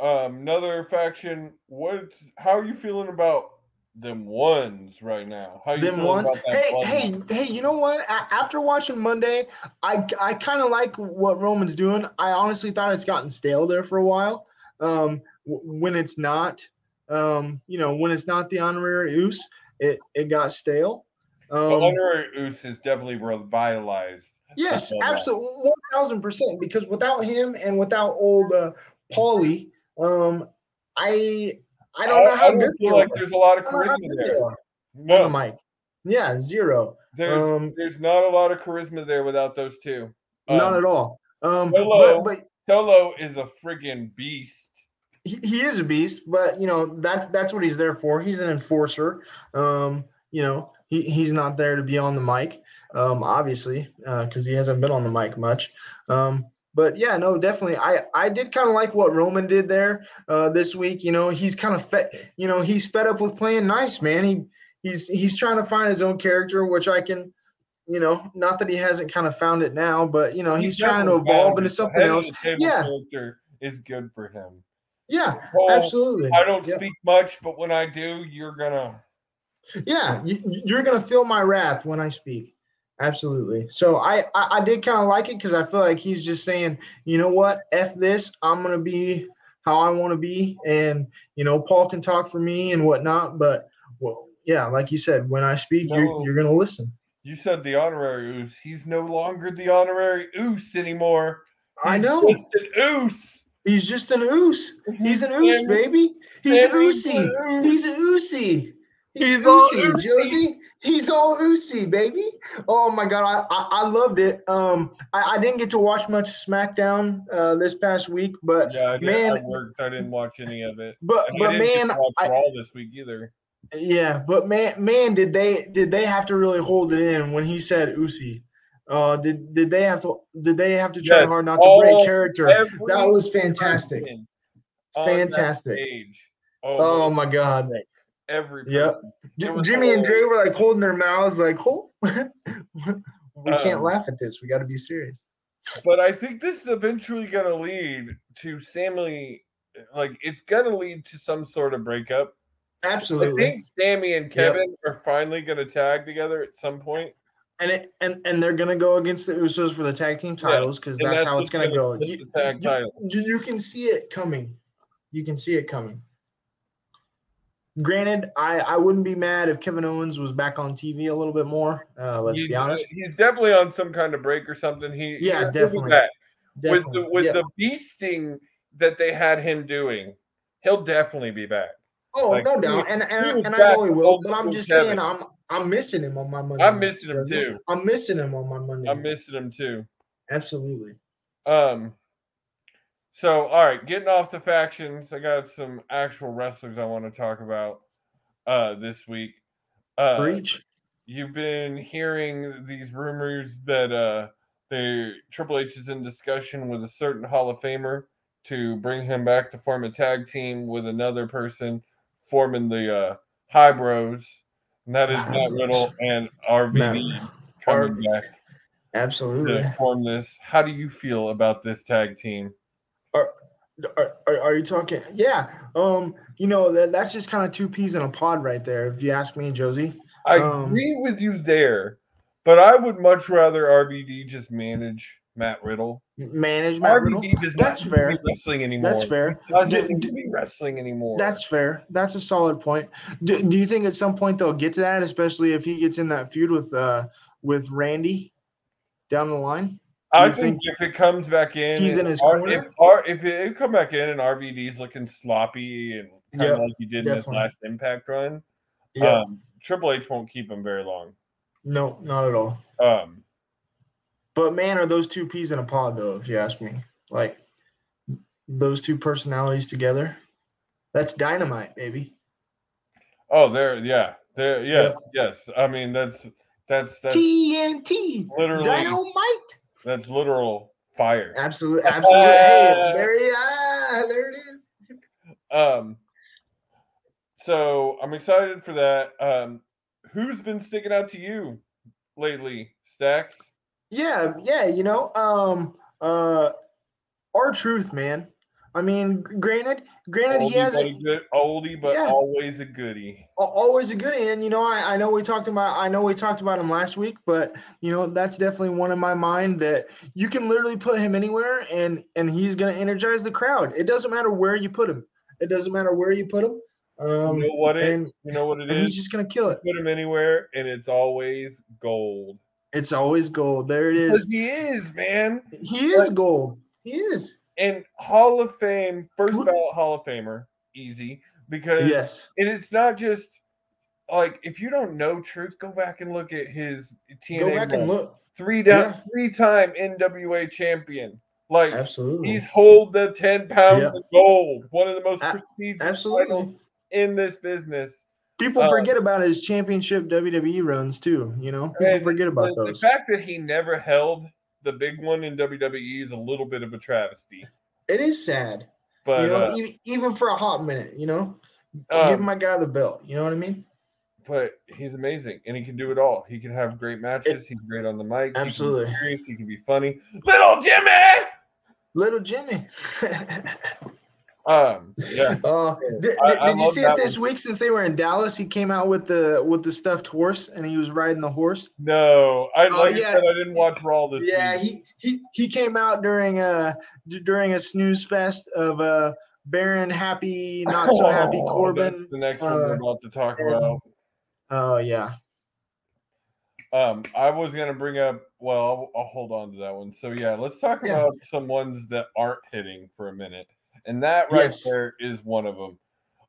Um, another faction. What? How are you feeling about them ones right now? How you them ones. that Hey, bloodline? hey, hey! You know what? After watching Monday, I I kind of like what Roman's doing. I honestly thought it's gotten stale there for a while. Um, w- when it's not, um, you know, when it's not the honorary Uce, it it got stale. The Um, honorary Uce is definitely revitalized. yes, I love that. absolutely, one thousand percent. Because without him and without old uh, Paulie, um, I I don't know how don't good feel like there's a lot of I don't know how charisma there. No, the mic. Yeah, zero. there's Um, there's not a lot of charisma there without those two. Not Um, at all. Um, Solo. but, but Solo is a friggin' beast. he, he is a beast. But you know that's that's what he's there for. He's an enforcer. Um, you know he, he's not there to be on the mic, um, obviously, because he hasn't been on the mic much. Um, but yeah, no, definitely. I I did kind of like what Roman did there uh, this week. You know, he's kind of fed. You know, he's fed up with playing nice, man. He he's he's trying to find his own character, which I can. You know, not that he hasn't kind of found it now, but you know, he's, trying to evolve into something else. Yeah. character is good for him. Yeah, absolutely. I don't Yep. speak much, but when I do, you're gonna. Yeah, you, you're gonna feel my wrath when I speak. Absolutely. So I I, I did kind of like it because I feel like he's just saying, you know what, f this. I'm gonna be how I want to be, and you know, Paul can talk for me and whatnot. But well, yeah, like you said, when I speak, No. you're you're gonna listen. You said the honorary Uce. He's no longer the honorary Uce anymore. I know. Just an Uce. He's just an uce. He's an uce, baby. He's an oosie. He's an oosie. He's, He's oosie. Josie. He's all oosie, baby. Oh my god, I, I, I loved it. Um, I, I didn't get to watch much SmackDown uh, this past week, but Yeah, I, did, Man- I worked. I didn't watch any of it. but And but didn't man, watch I, Raw this week either. yeah, but man, man, did they did they have to really hold it in when he said oosie? Uh, did did they have to did they have to try Yes, hard not to break character? That was fantastic. person on that Fantastic. Oh my my god. Every Yep. person. Was Jimmy and all- Dre were like holding their mouths, like, "Oh, we can't Um, laugh at this. We got to be serious." But I think this is eventually going to lead to Sami. Like it's going to lead to some sort of breakup. Absolutely. I think Sami and Kevin are finally going to tag together at some point. and it and and they're gonna go against the Usos for the tag team titles because and that's, how it's gonna go. You, the tag you- you- you can see it coming. You can see it coming. Granted, I I wouldn't be mad if Kevin Owens was back on TV a little bit more. Uh, let's He's- be honest. He's definitely on some kind of break or something. He Yeah, be definitely. With the with Yeah. the beasting that they had him doing, he'll definitely be back. oh like, no doubt, and and, and I know he will, but I'm just Kevin. saying I'm I'm missing him on my Monday. I'm night, missing him too. I'm missing him on my Monday. I'm night. missing him too. Absolutely. Um. So, all right, getting off the factions, I got some actual wrestlers I want to talk about uh this week. Uh Breach. you've been hearing these rumors that uh the Triple H is in discussion with a certain Hall of Famer to bring him back to form a tag team with another person, forming the uh, High Bros, and that is Matt Riddle and RVD Matt- coming back Absolutely. to form this. How do you feel about this tag team? Are, are, are you talking? Yeah. Um. You know that that's just kind of two peas in a pod right there. If you ask me, Josie. I Um, agree with you there, but I would much rather RVD just manage Matt Riddle. Management. RVD does That's fair. wrestling anymore. That's fair. Doesn't Do- be wrestling anymore. That's fair. That's a solid point. Do, do you think at some point they'll get to that, especially if he gets in that feud with uh with Randy down the line? I think, think if it comes back in, he's in his R- corner? If, R, if it come back in and RVD's looking sloppy and kind of Yep, like he did in his last Impact run, Yeah. um, Triple H won't keep him very long. no, not at all. Um, But man, are those two peas in a pod though? If you ask me, like those two personalities together, that's dynamite, baby. oh, there, yeah, there, yes, yes. I mean, that's that's that's TNT, literally dynamite. That's literal fire. Absolutely, absolutely. hey, there he, ah, there it is. Um, so I'm excited for that. Um, who's been sticking out to you lately, Stacks? Yeah, yeah, you know, um, uh, R-Truth, man. I mean, granted, granted, he has a, good oldie, but Yeah. always a goodie. always a good and You know, I, I know we talked about I know we talked about him last week, but you know that's definitely one in my mind that you can literally put him anywhere and and he's gonna energize the crowd. It doesn't matter where you put him. It doesn't matter where you put him. Um, you know what it? and, you know what it and he's just gonna kill it. Put him anywhere, and it's always gold. It's always gold. There it is. Because he is, man. He is gold. He is. And Hall of Fame, first ballot Hall of Famer, easy. Because Yes. and it's not just like if you don't know truth, go back and look at his TNA. Go back and look. Three down, Yeah. three time NWA champion. Like Absolutely. he's hold the ten pounds Yeah. of gold. One of the most A- prestigious Absolutely. titles in this business. People Uh, forget about his championship WWE runs too. You know, people forget about the, those. The fact that he never held the big one in WWE is a little bit of a travesty. it is sad. But you know, uh, even, even for a hot minute, you know, um, give my guy the belt. You know what I mean? but he's amazing and he can do it all. He can have great matches. he's great on the mic. He can Absolutely. serious. He can be funny. Little Jimmy. Little Jimmy. Um, yeah. Uh, did, I- did- I you see it this week since they were in Dallas? He came out with the with the stuffed horse and he was riding the horse. No, I Oh, like yeah. said, I didn't watch Raw this Yeah, week. he he he came out during a d- during a snooze fest of uh Baron happy, not so happy Oh, Corbin. That's the next one we're uh, about to talk and- about. Oh yeah. Um, I was gonna bring up. Well, I'll, I'll hold on to that one. So yeah, let's talk Yeah. about some ones that aren't hitting for a minute, and that right Yes. there is one of them.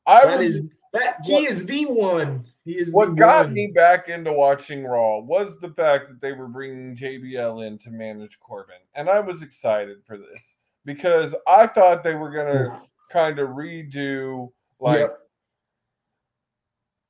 I That was, is that he what- is the one. He is what got one. me back into watching Raw was the fact that they were bringing JBL in to manage Corbin, and I was excited for this because I thought they were gonna kind of redo like Yep.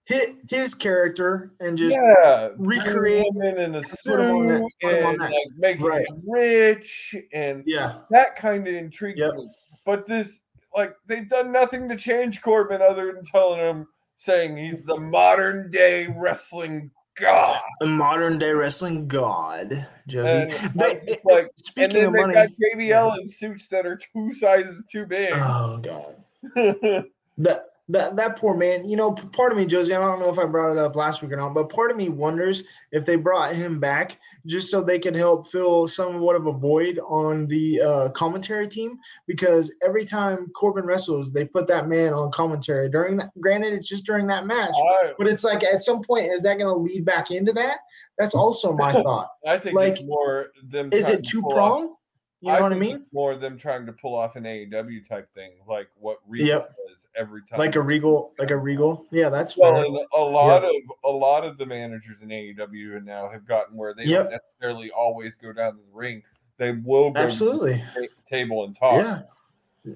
Hit his character and just yeah, recreate- him in a put him on that- suit put him on and like make right. him rich and yeah. that kind of intrigued Yep. me. But this, like, they've done nothing to change Corbin other than telling him, saying he's the modern day wrestling god. The modern day wrestling god, Josie. And They- I was just it- like, speaking and then of money, got JBL in suits that are two sizes too big. oh god, that that that poor man. You know, part of me, Josie. I don't know if I brought it up last week or not, but part of me wonders if they brought him back just so they could help fill somewhat of a void on the uh, commentary team. Because every time Corbin wrestles, they put that man on commentary during. That, granted, it's just during that match. I, But it's like at some point, is that going to lead back into that? That's also my thought. I think like, it's more them. Is it two prong? You know what I mean? More them trying to pull off an AEW type thing, like what Regal Yep. Every time. Like a regal, like a regal. Yeah, that's Well, a lot of a lot of the managers in AEW and now have gotten where they Yep. don't necessarily always go down to the ring. They will go Absolutely. to table and talk. Yeah.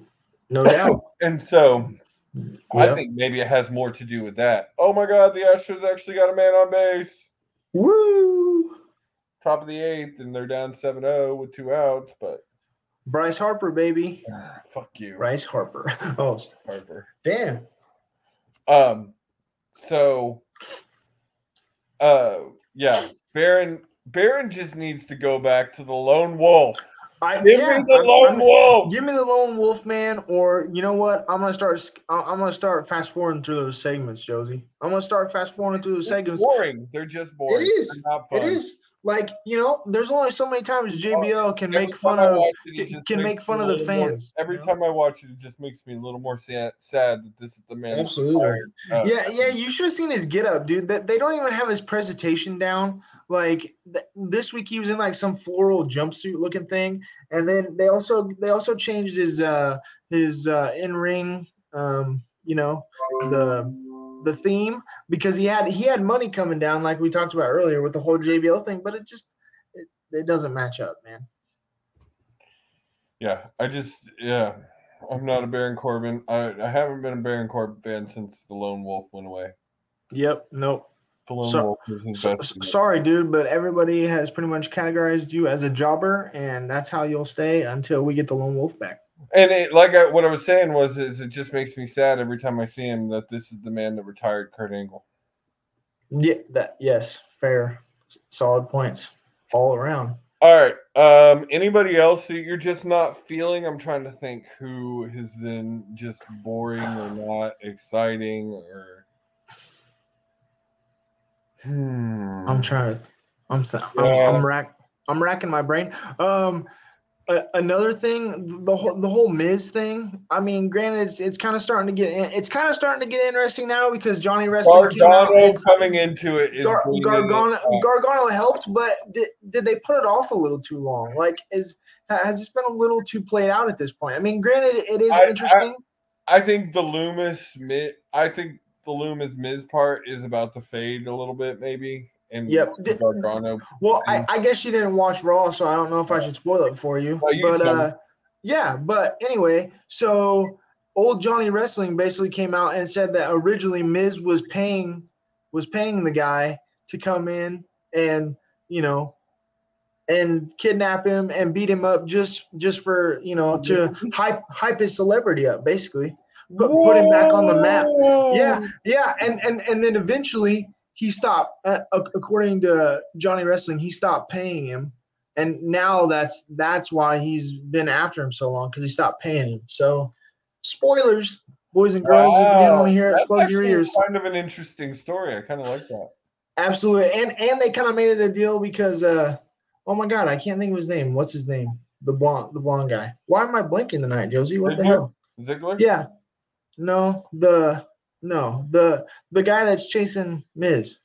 No doubt. And so I think maybe it has more to do with that. Oh my God, the Astros actually got a man on base. Woo! top of the eighth, and they're down 7-0 with two outs. But Bryce Harper, baby. ah, fuck you, Bryce Harper. Oh, Harper. damn. Um, so, uh, yeah, Baron. Baron just needs to go back to the lone wolf. I, Give yeah, me the I'm- lone I'm- wolf. Give me the lone wolf man, or you know what? I'm gonna start. I'm gonna start fast forwarding through those segments, Josie. I'm gonna start fast forwarding through those It's segments. boring. They're just boring. is. They're not fun. is like you know, there's only so many times JBL can Every make fun of it, it can- just can makes make fun of the little more- fans, every you know? time I watch it, it just makes me a little more sad, sad that this is the man. Absolutely. Uh, yeah, yeah. You should have seen his get up, dude. That they don't even have his presentation down. Like th- this week, he was in like some floral jumpsuit looking thing, and then they also they also changed his uh his uh in ring um you know the the theme because he had he had money coming down like we talked about earlier with the whole JBL thing, but it just it, it doesn't match up, man. Yeah, I just yeah, I'm not a Baron Corbin. I, I haven't been a Baron Corbin fan since the Lone Wolf went away. Yep. Nope. So- Wolf is his So, sorry, dude, but everybody has pretty much categorized you as a jobber, and that's how you'll stay until we get the lone wolf back. And it, like I, what I was saying was, is it just makes me sad every time I see him that this is the man that retired Kurt Angle. Yeah, that yes, fair, solid points all around. All right. Um, anybody else that you're just not feeling? I'm trying to think who has been just boring or not exciting or. Hmm. I'm trying to, I'm, th-. I'm, I'm rack, I'm racking my brain. Um, another thing, the whole the whole Miz thing. I mean, granted, it's it's kind of starting to get in- it's kind of starting to get interesting now because Johnny Wrestling came out. Gargano coming into it is Gar- Gargano, it. Gargano helped, but did, did they put it off a little too long? Like, is has this been a little too played out at this point? I mean, granted, it is I- I- interesting. I think the Lumis Mi- I think the Lumis Miz part is about to fade a little bit, maybe. And Yep. Gargano. well, I, I guess you didn't watch Raw, so I don't know if I should spoil it for you. Well, you but uh, yeah, but anyway, so old Johnny Wrestling basically came out and said that originally Miz was paying was paying the guy to come in and you know and kidnap him and beat him up just just for you know to hype hype his celebrity up basically put, put him back on the map yeah yeah and and and then eventually he stopped uh, according to johnny wrestling he stopped paying him. And now that's that's why he's been after him so long because he stopped paying him. So spoilers boys and girls if you want to hear it plug your ears. Kind of an interesting story. I kind of like that. absolutely. And and they kind of made it a deal because uh oh my god i can't think of his name. What's his name? The blonde the blonde guy. Why am i blinking tonight josie? What the hell? Ziggler? yeah. No the no the the guy that's chasing miz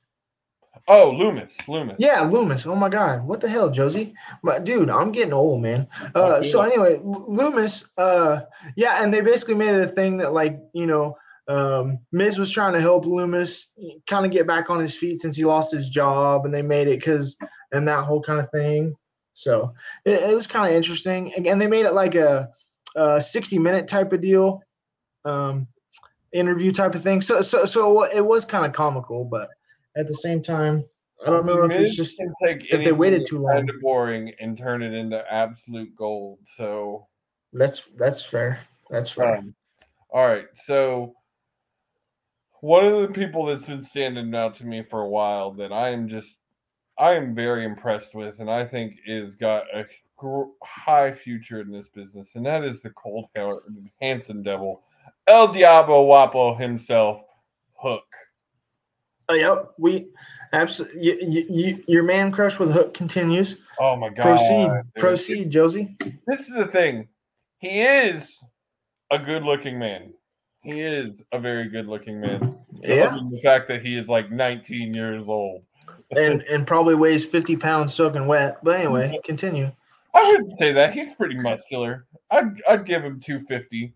Oh, Lumis. Lumis. Yeah, Lumis. Oh my God, what the hell, Josie? But dude, I'm getting old, man. Uh, so anyway, L- Lumis. Uh, yeah, and they basically made it a thing that like you know, um, Miz was trying to help Lumis kind of get back on his feet since he lost his job, and they made it because and that whole kind of thing. So it, it was kind of interesting, and, and they made it like a, a 60 minute type of deal, um, interview type of thing. So so so it was kind of comical, but at the same time, I don't know if it's just take if they waited too long. Kind of boring and turn it into absolute gold. So, that's that's fair. That's fair. um, all right. So, one of the people that's been standing out to me for a while that I am just, I am very impressed with, and I think is got a gr- high future in this business, and that is the cold Hanson Devil, El Diablo Wapo himself, Hook. Uh, yep, we absolutely. You, you, you, your man crush with Hook continues. Oh my god! Proceed, dude. proceed, Josie. This is the thing. He is a good-looking man. He is a very good-looking man. Yeah, The fact that he is like 19 years old. and and probably weighs fifty pounds soaking wet. But anyway, continue. I wouldn't say that. He's pretty muscular. I'd I'd give him 250.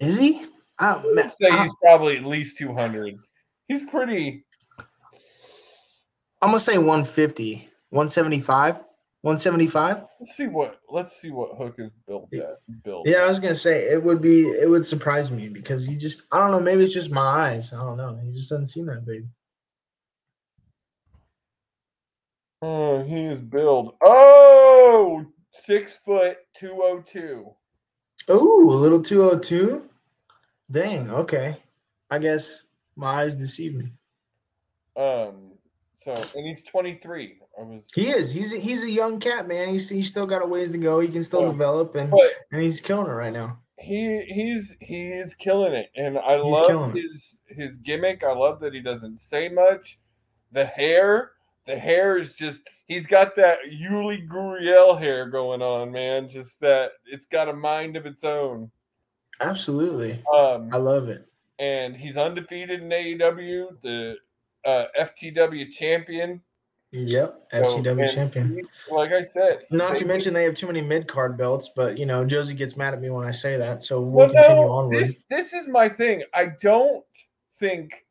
Is he? I, I'd man, say I, he's probably at least 200. He's pretty. I'm gonna say 150, 175, 175. Let's see what let's see what Hook is built at. Built. Yeah, I was gonna say it would be it would surprise me because he just I don't know maybe it's just my eyes I don't know he just doesn't seem that big. Oh, he is billed. Oh, six foot two oh two. Ooh, a little 202. Dang, okay. I guess my eyes deceive me. Um, so and he's twenty three. I was, He is. He's a, he's a young cat, man. He's he's still got a ways to go. He can still Yeah. develop and but and he's killing it right now. he he's he is killing it, and I He's love killing it. his his gimmick. I love that he doesn't say much. The hair, the hair is just. He's got that Yuli Gurriel hair going on, man. Just that it's got a mind of its own. Absolutely. Um, I love it. and he's undefeated in AEW, the uh, FTW champion. Yep. FTW and champion. like I said, Not to mention they have too many mid card belts, but you know, Josie gets mad at me when I say that, so we'll Well, continue no, onward. this this is my thing. I don't think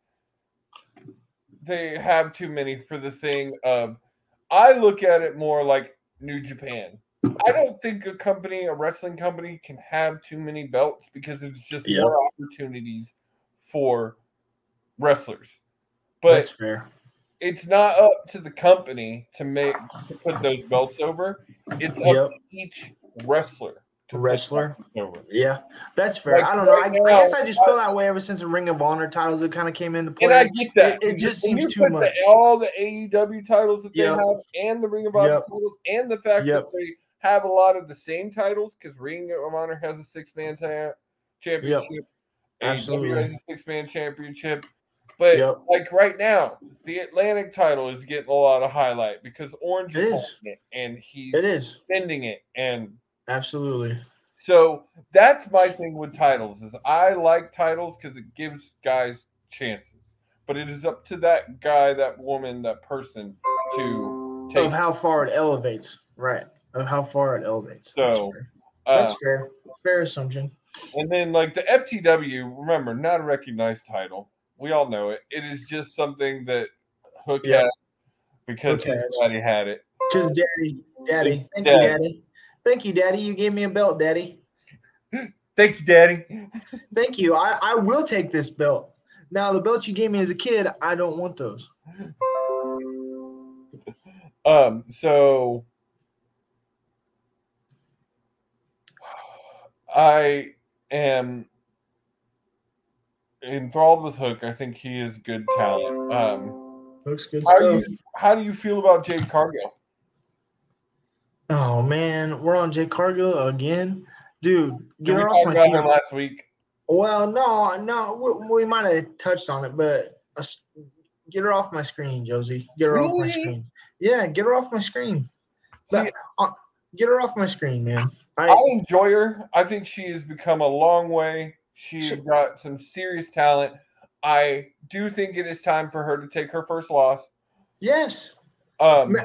they have too many for the thing of. I look at it more like New Japan. I don't think a company, a wrestling company, can have too many belts because it's just more opportunities for wrestlers. But That's fair. it's not up to the company to make to put those belts over. It's up Yep. to each wrestler Wrestler. Yeah, that's fair. Like, I don't know. I, right I guess I just feel uh, that way ever since the Ring of Honor titles that kind of came into play. And I get that. It- it just When seems you too put the- much. all the AEW titles that they have, and the Ring of Honor Yep. titles, and the fact Yep. that they have a lot of the same titles because Ring of Honor has a six man ta- championship, Absolutely. AEW has a six man championship. But Yep. like right now, the Atlantic title is getting a lot of highlight because Orange It is is. holding it and he's It is defending it and absolutely. so that's my thing with titles is I like titles because it gives guys chances. But it is up to that guy, that woman, that person to take. Of how far it elevates, right? Of how far it elevates. That's So, fair. uh, That's fair. Fair assumption. and then like the FTW, remember, not a recognized title. We all know it. It is just something that Hook Yeah. had because daddy had it. Because daddy, daddy, thank Dad. you, daddy. Thank you, daddy. You gave me a belt, daddy. Thank you, Daddy. Thank you. I, I will take this belt. Now the belts you gave me as a kid, I don't want those. Um, so I am enthralled with Hook. I think he is good talent. Um, Looks good how do stuff. you how do you feel about Jade Cargill? Oh man, we're on Jay Cargill again, dude. Get Did we her talk off my about team. him last week? Well, no, no, we, we might have touched on it, but uh, get her off my screen, Josie. Get her off my screen. Yeah, get her off my screen. See, But, uh, get her off my screen, man. I, I enjoy her. I think she has become a long way. She's She- got some serious talent. I do think it is time for her to take her first loss. yes, Um,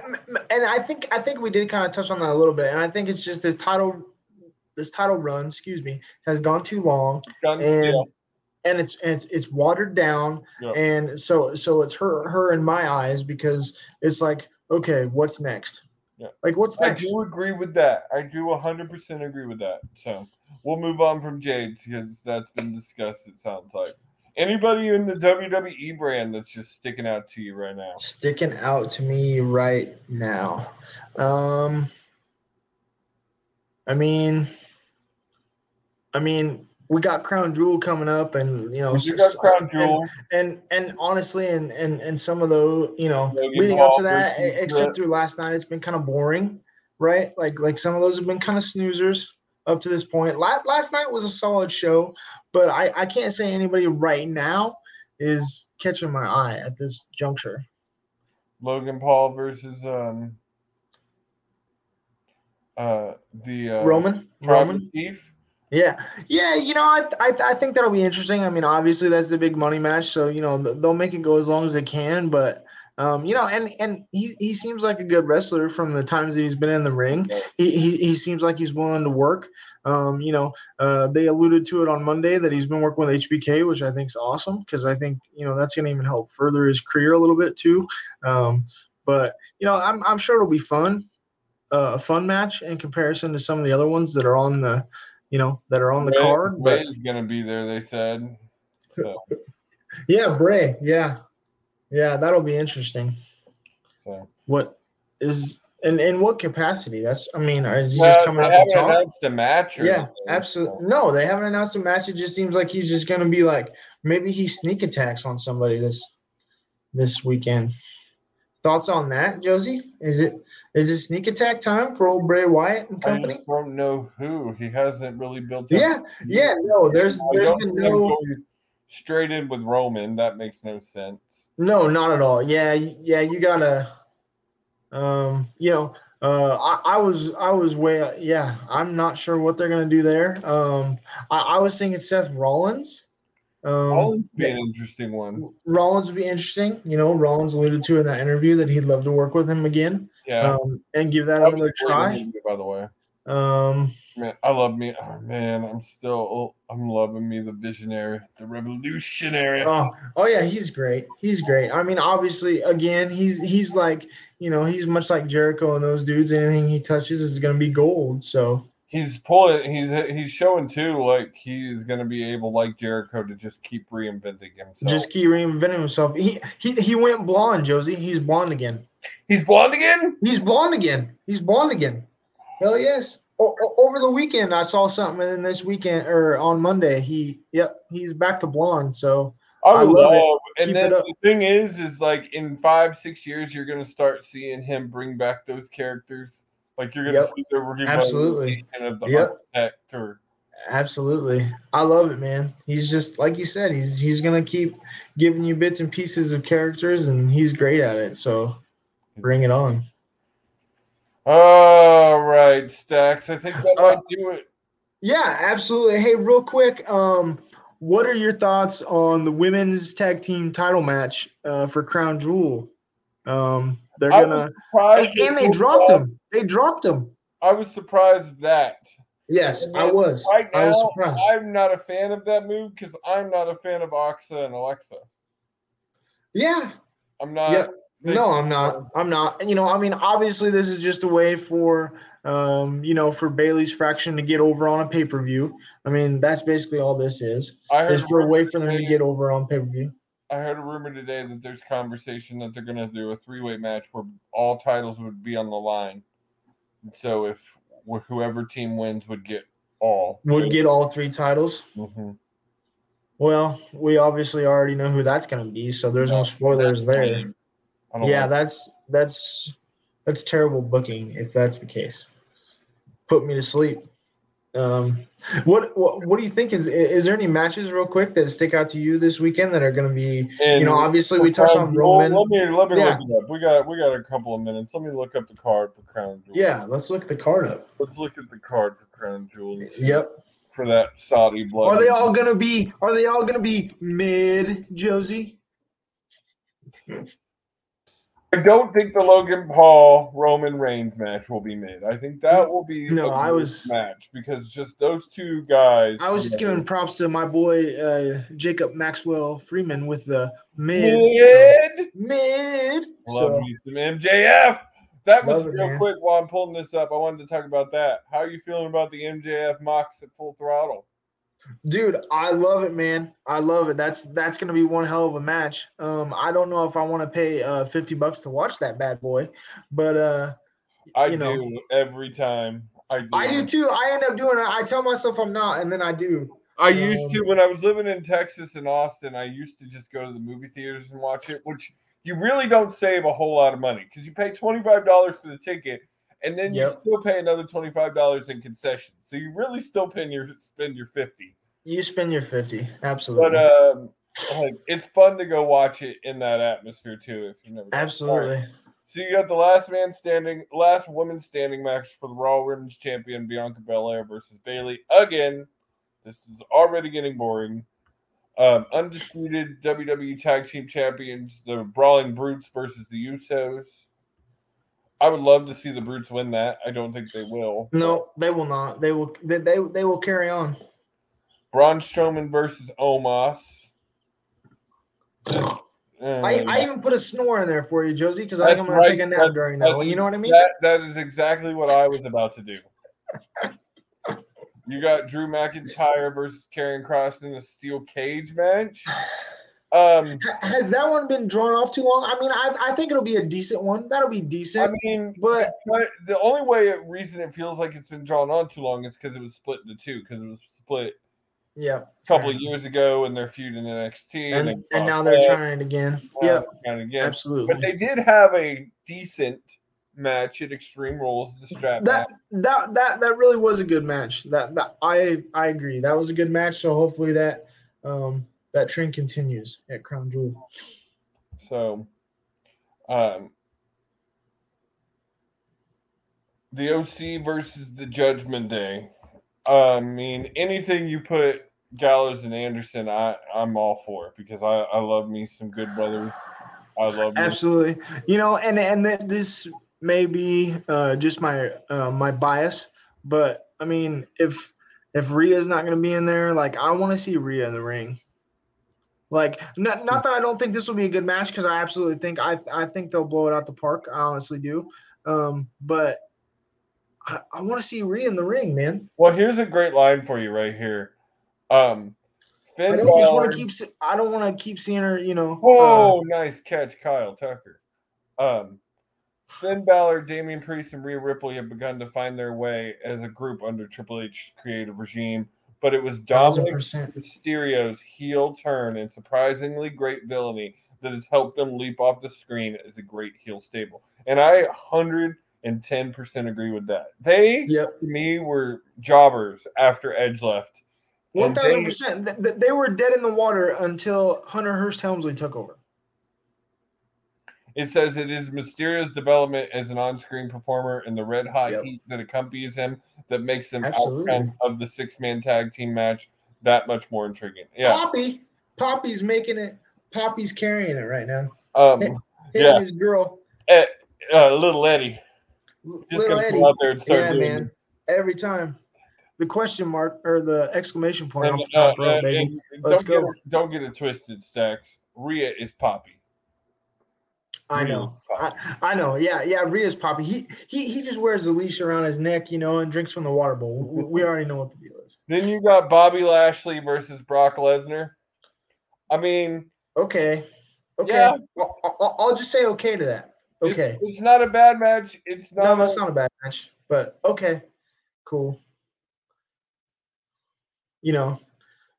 and I think I think we did kind of touch on that a little bit, and I think it's just this title, this title run, excuse me, has gone too long, and and it's and it's it's watered down, and so so it's her her in my eyes because it's like okay, what's next? Yeah. Like what's next? I do agree with that. I do 100% agree with that. So we'll move on from Jade because that's been discussed, it sounds like. Anybody in the WWE brand that's just sticking out to you right now? Sticking out to me right now. Um, I mean, I mean, we got Crown Jewel coming up, and you know, do got Crown and- Jewel. and and honestly and and and some of those you know Logan leading up to that except through last night it's been kind of boring right like like some of those have been kind of snoozers up to this point last, last night was a solid show but i i can't say anybody right now is catching my eye at this juncture Logan Paul versus um uh the uh, roman roman Chief. Yeah, yeah. You know, I, I I think that'll be interesting. I mean, obviously that's the big money match, so you know they'll make it go as long as they can. But um, you know, and and he, he seems like a good wrestler from the times that he's been in the ring. He he, he seems like he's willing to work. Um, you know, uh, they alluded to it on Monday that he's been working with HBK, which I think is awesome because I think you know that's going to even help further his career a little bit too. Um, but you know, I'm I'm sure it'll be fun, uh, a fun match in comparison to some of the other ones that are on the you know, that are on the Ray- card. But is gonna be there, they said. So, yeah, Bray, yeah, yeah, that'll be interesting. so What is in in what capacity? That's I mean, is he Well, just coming out to talk? announced a match. Or Yeah, absolutely. No, they haven't announced a match. It just seems like he's just gonna be like maybe he sneak attacks on somebody this this weekend. Thoughts on that, Josie? Is it is it sneak attack time for old Bray Wyatt and company? just don't know who. He hasn't really built. Yeah, yeah, no, there's I there's been no straight in with Roman. That makes no sense. No, not at all. Yeah, yeah, you gotta, um, you know, uh, I, I was, I was way, yeah, I'm not sure what they're gonna do there. Um, I, I was thinking Seth Rollins. Um, Rollins would be an interesting one. Rollins would be interesting. You know, Rollins alluded to in that interview that he'd love to work with him again, Yeah. um, and give that That another try. by the way. Um, Man, I love me. Oh man, I'm still. Oh, I'm loving me the visionary, the revolutionary. Oh, oh yeah, he's great. He's great. I mean, obviously, again, he's he's like you know he's much like Jericho and those dudes. Anything he touches is gonna be gold. So He's pulling. He's he's showing too. Like he's gonna be able, like Jericho, to just keep reinventing himself. just keep reinventing himself. He he he went blonde, Josie. He's blonde again. he's blonde again. He's blonde again. He's blonde again. Hell yes. Over the weekend, I saw something, and this weekend or on Monday, he yep, he's back to blonde. So I, I love love. it. And Keep then it the thing is, is like in five, six years, you're gonna start seeing him bring back those characters. Like you're gonna Yep. see the review Absolutely. of the Yep. architect or absolutely, I love it, man. He's just like you said. He's he's gonna keep giving you bits and pieces of characters, and he's great at it. So bring it on. All right, Stacks. I think that Uh, might do it. Yeah, absolutely. Hey, real quick, um, what are your thoughts on the women's tag team title match uh, for Crown Jewel? Um, they're gonna and, and they dropped off. him. They dropped them. I was surprised that. Yes, I was. Right now, I was surprised. I'm not a fan of that move because I'm not a fan of Oxa and Alexa. yeah. I'm not. Yeah. No, I'm not. I'm not. And, You know, I mean, obviously, this is just a way for, um, you know, for Bayley's fraction to get over on a pay per view. I mean, that's basically all this is. I heard Is for a way for them to get over on pay per view. I heard a rumor today that there's conversation that they're going to do a three-way match where all titles would be on the line. So if whoever team wins would get all. Would get all three titles. Mhm. Well, we obviously already know who that's going to be, so there's no spoilers there. I don't Yeah, like- that's that's that's terrible booking if that's the case. Put me to sleep. Um, what what what do you think is is there any matches real quick that stick out to you this weekend that are going to be And you know obviously we touched on Jewel, Roman. Let me let me Yeah. look it up. We got we got a couple of minutes. Let me look up the card for Crown Jewel. Yeah, let's look the card up. Let's look at the card for Crown Jewel. Yep. For that Saudi blood. Are they all gonna be? Are they all gonna be mid, Josie? I don't think the Logan Paul Roman Reigns match will be made. I think that will be No, a I was- match because just those two guys. I was just giving props to my boy uh, Jacob Maxwell Freeman with the mid. mid. Mid. Love So, me some MJF. That was it, real man. quick while I'm pulling this up. I wanted to talk about that. How are you feeling about the MJF mocks at full throttle? Dude, I love it, man. I love it. That's that's gonna be one hell of a match. Um, I don't know if I want to pay uh 50 bucks to watch that bad boy, but uh, I You know. do every time. I do. I do too. I end up doing it. I tell myself I'm not, and then I do. I used to Um, when I was living in Texas and Austin. I used to just go to the movie theaters and watch it, which you really don't save a whole lot of money because you pay twenty five dollars for the ticket, and then you still pay another twenty five dollars in concessions. So you really still paying your spend your fifty. You spend your 50. Absolutely. But um, like it's fun to go watch it in that atmosphere too. If you never Absolutely. So you got the last man standing, last woman standing match for the Raw Women's Champion Bianca Belair versus Bayley again. This is already getting boring. Um, undisputed WWE Tag Team Champions, the Brawling Brutes versus the Usos. I would love to see the Brutes win that. I don't think they will. No, they will not. They will. They they, they will carry on. Braun Strowman versus Omos. I, I even put a snore in there for you, Josie, because I think I'm gonna right. take a nap That's- during that one. You know what I mean? That that is exactly what I was about to do. You got Drew McIntyre versus Karrion Kross in a steel cage match. Um, Has that one been drawn off too long? I mean, I, I think it'll be a decent one. That'll be decent. I mean, but the only way it, reason it feels like it's been drawn on too long is because it was split into two. Because it was split yeah, a couple of years ago, and they're feuding in NXT, and, they and now they're up, trying it again. Yeah, trying again. absolutely. But they did have a decent match at Extreme Rules, the strap that match. that that that really was a good match. That that I I agree. That was a good match. So hopefully that um that trend continues at Crown Jewel. So, um, the OC versus the Judgment Day. I mean, anything you put Gallows and Anderson, I I'm all for because I I love me some Good Brothers. I love me. Absolutely. You know, and and this may be uh, just my uh, my bias, but I mean, if if Rhea's not going to be in there, like I want to see Rhea in the ring. Like, not not that I don't think this will be a good match because I absolutely think I I think they'll blow it out the park. I honestly do. Um, but I, I want to see Rhea in the ring, man. Well, here's a great line for you right here. Um, Finn I don't just want to keep. I don't want to keep seeing her. You know. uh, Oh, nice catch, Kyle Tucker. Um, Finn Balor, Damian Priest, and Rhea Ripley have begun to find their way as a group under Triple H's creative regime, but it was Dominic percent. Mysterio's heel turn and surprisingly great villainy that has helped them leap off the screen as a great heel stable. And I 110% agree with that. They, Yep. to me, were jobbers after Edge left. One And they- thousand percent. Th- th- They were dead in the water until Hunter Hearst Helmsley took over. It says it is Mysterio's development as an on-screen performer and the red hot Yep. heat that accompanies him that makes him outcome of the six-man tag team match that much more intriguing. Yeah. Poppy, Poppy's making it. Poppy's carrying it right now. Um Him Yeah. his girl, eh, uh, little Eddie. Just little gonna Eddie. out there and start Yeah, doing man. Every time, the question mark or the exclamation point And, off the top uh, rope, uh, baby. Let's don't go. Get, it- don't get it twisted, Stacks. Rhea is Poppy. I know. I, I know. Yeah, yeah. Rhea's Poppy. He he he just wears the leash around his neck, you know, and drinks from the water bowl. We, we already know what the deal is. Then you got Bobby Lashley versus Brock Lesnar. I mean, Okay. Okay. Yeah. I'll, I'll, just say okay to that. Okay. it's, not a bad match. It's not. No, a- that's not a bad match, but okay, cool. You know,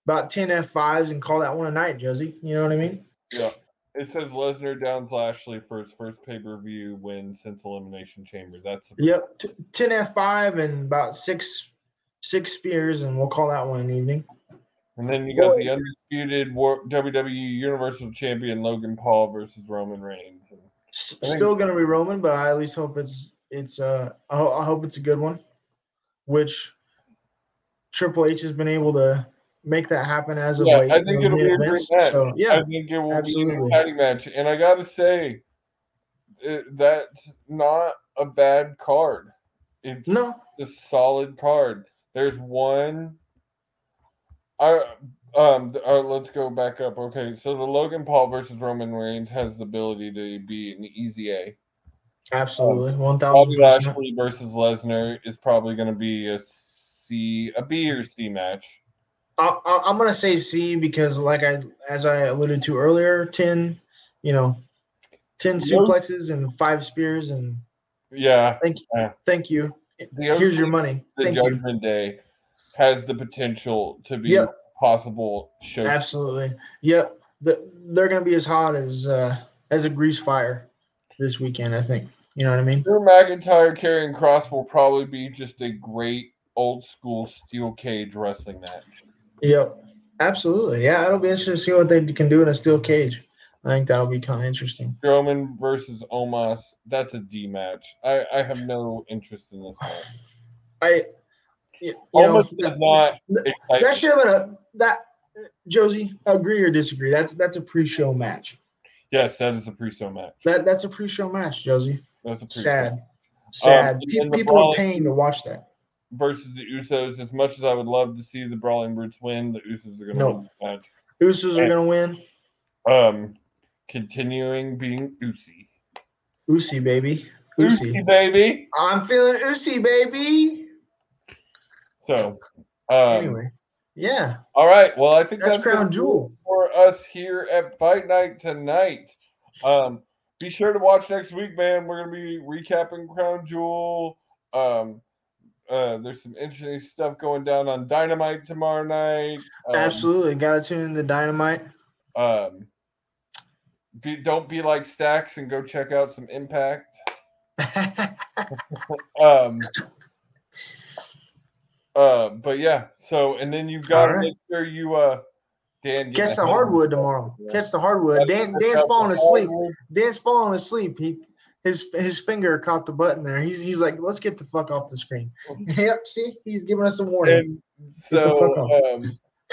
about 10 F5s and call that one a night, Josie. You know what I mean? Yeah. It says Lesnar downs Lashley for his first pay per view win since Elimination Chamber. That's Yep. T- 10 F5 and about six six spears, and we'll call that one an evening. And then you got the undisputed War- WWE Universal Champion Logan Paul versus Roman Reigns. S- I think- Still gonna be Roman, but I at least hope it's it's uh I, ho- I hope it's a good one, which Triple H has been able to make that happen as of Yeah, late. I think it'll be a great match. So yeah, I think it will be an exciting match. And I got to say, it, that's not a bad card. It's no, a solid card. There's one. I um. Uh, let's go back up. Okay, so the Logan Paul versus Roman Reigns has the ability to be an easy A. absolutely, one thousand. Lashley versus Lesnar is probably going to be a C, a B or C match. I, I, I'm gonna say C because, like I, as I alluded to earlier, ten, you know, ten suplexes and five spears, and Yeah, thank you, Yeah. thank you. the Here's your money. the Thank you. Judgment Day has the potential to be Yep. possible show. Absolutely. Yep. The, they're gonna be as hot as uh, as a grease fire this weekend. I think. You know what I mean? Drew McIntyre Karrion Kross will probably be just a great old school steel cage wrestling match. Yep. Absolutely. Yeah, it'll be interesting to see what they can do in a steel cage. I think that'll be kind of interesting. Strowman versus Omos, that's a D match. I, I have no interest in this match. I. You you know, Omos does not that- that should have been a that. Josie, agree or disagree? That's that's a pre-show match. Yes, that is a pre-show match. That that's a pre-show match, Josie. That's a pre-show. Sad, sad. Um, and Pe- people are paying to watch that. Versus the Usos. As much as I would love to see the Brawling Brutes win, the Usos are going to No. win this match. Usos are gonna win. Um, continuing being Usi. Usi baby. Usi. Usi, baby. I'm feeling Usi baby. So, um, Anyway, Yeah, All right. Well, I think that's, that's, Crown Jewel. for us here at Fight Night tonight. Um, be sure to watch next week, man. We're gonna be recapping Crown Jewel. Um, uh, there's some interesting stuff going down on Dynamite tomorrow night. Um, Absolutely, got to tune in to Dynamite. Um, be, don't be like Stacks and go check out some Impact. Um, uh, but yeah. So and then you've got to right. make sure you uh, Dan Catch the hardwood tomorrow. man. Catch the hardwood. Dan Dan's falling asleep. Dan's falling asleep. He his his finger caught the button there. He's he's like, let's get the fuck off the screen. yep. See, he's giving us a warning. And Get the fuck so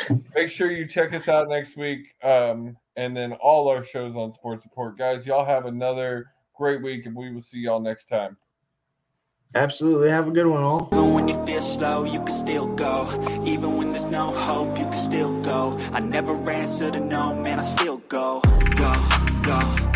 um, make sure you check us out next week. Um, and then all our shows on Sports Support. Guys, y'all have another great week, and we will see y'all next time. Absolutely. Have a good one, all. Even when you feel slow, you can still go. Even when there's no hope, you can still go. I never answer to no, man, I still go. Go, go.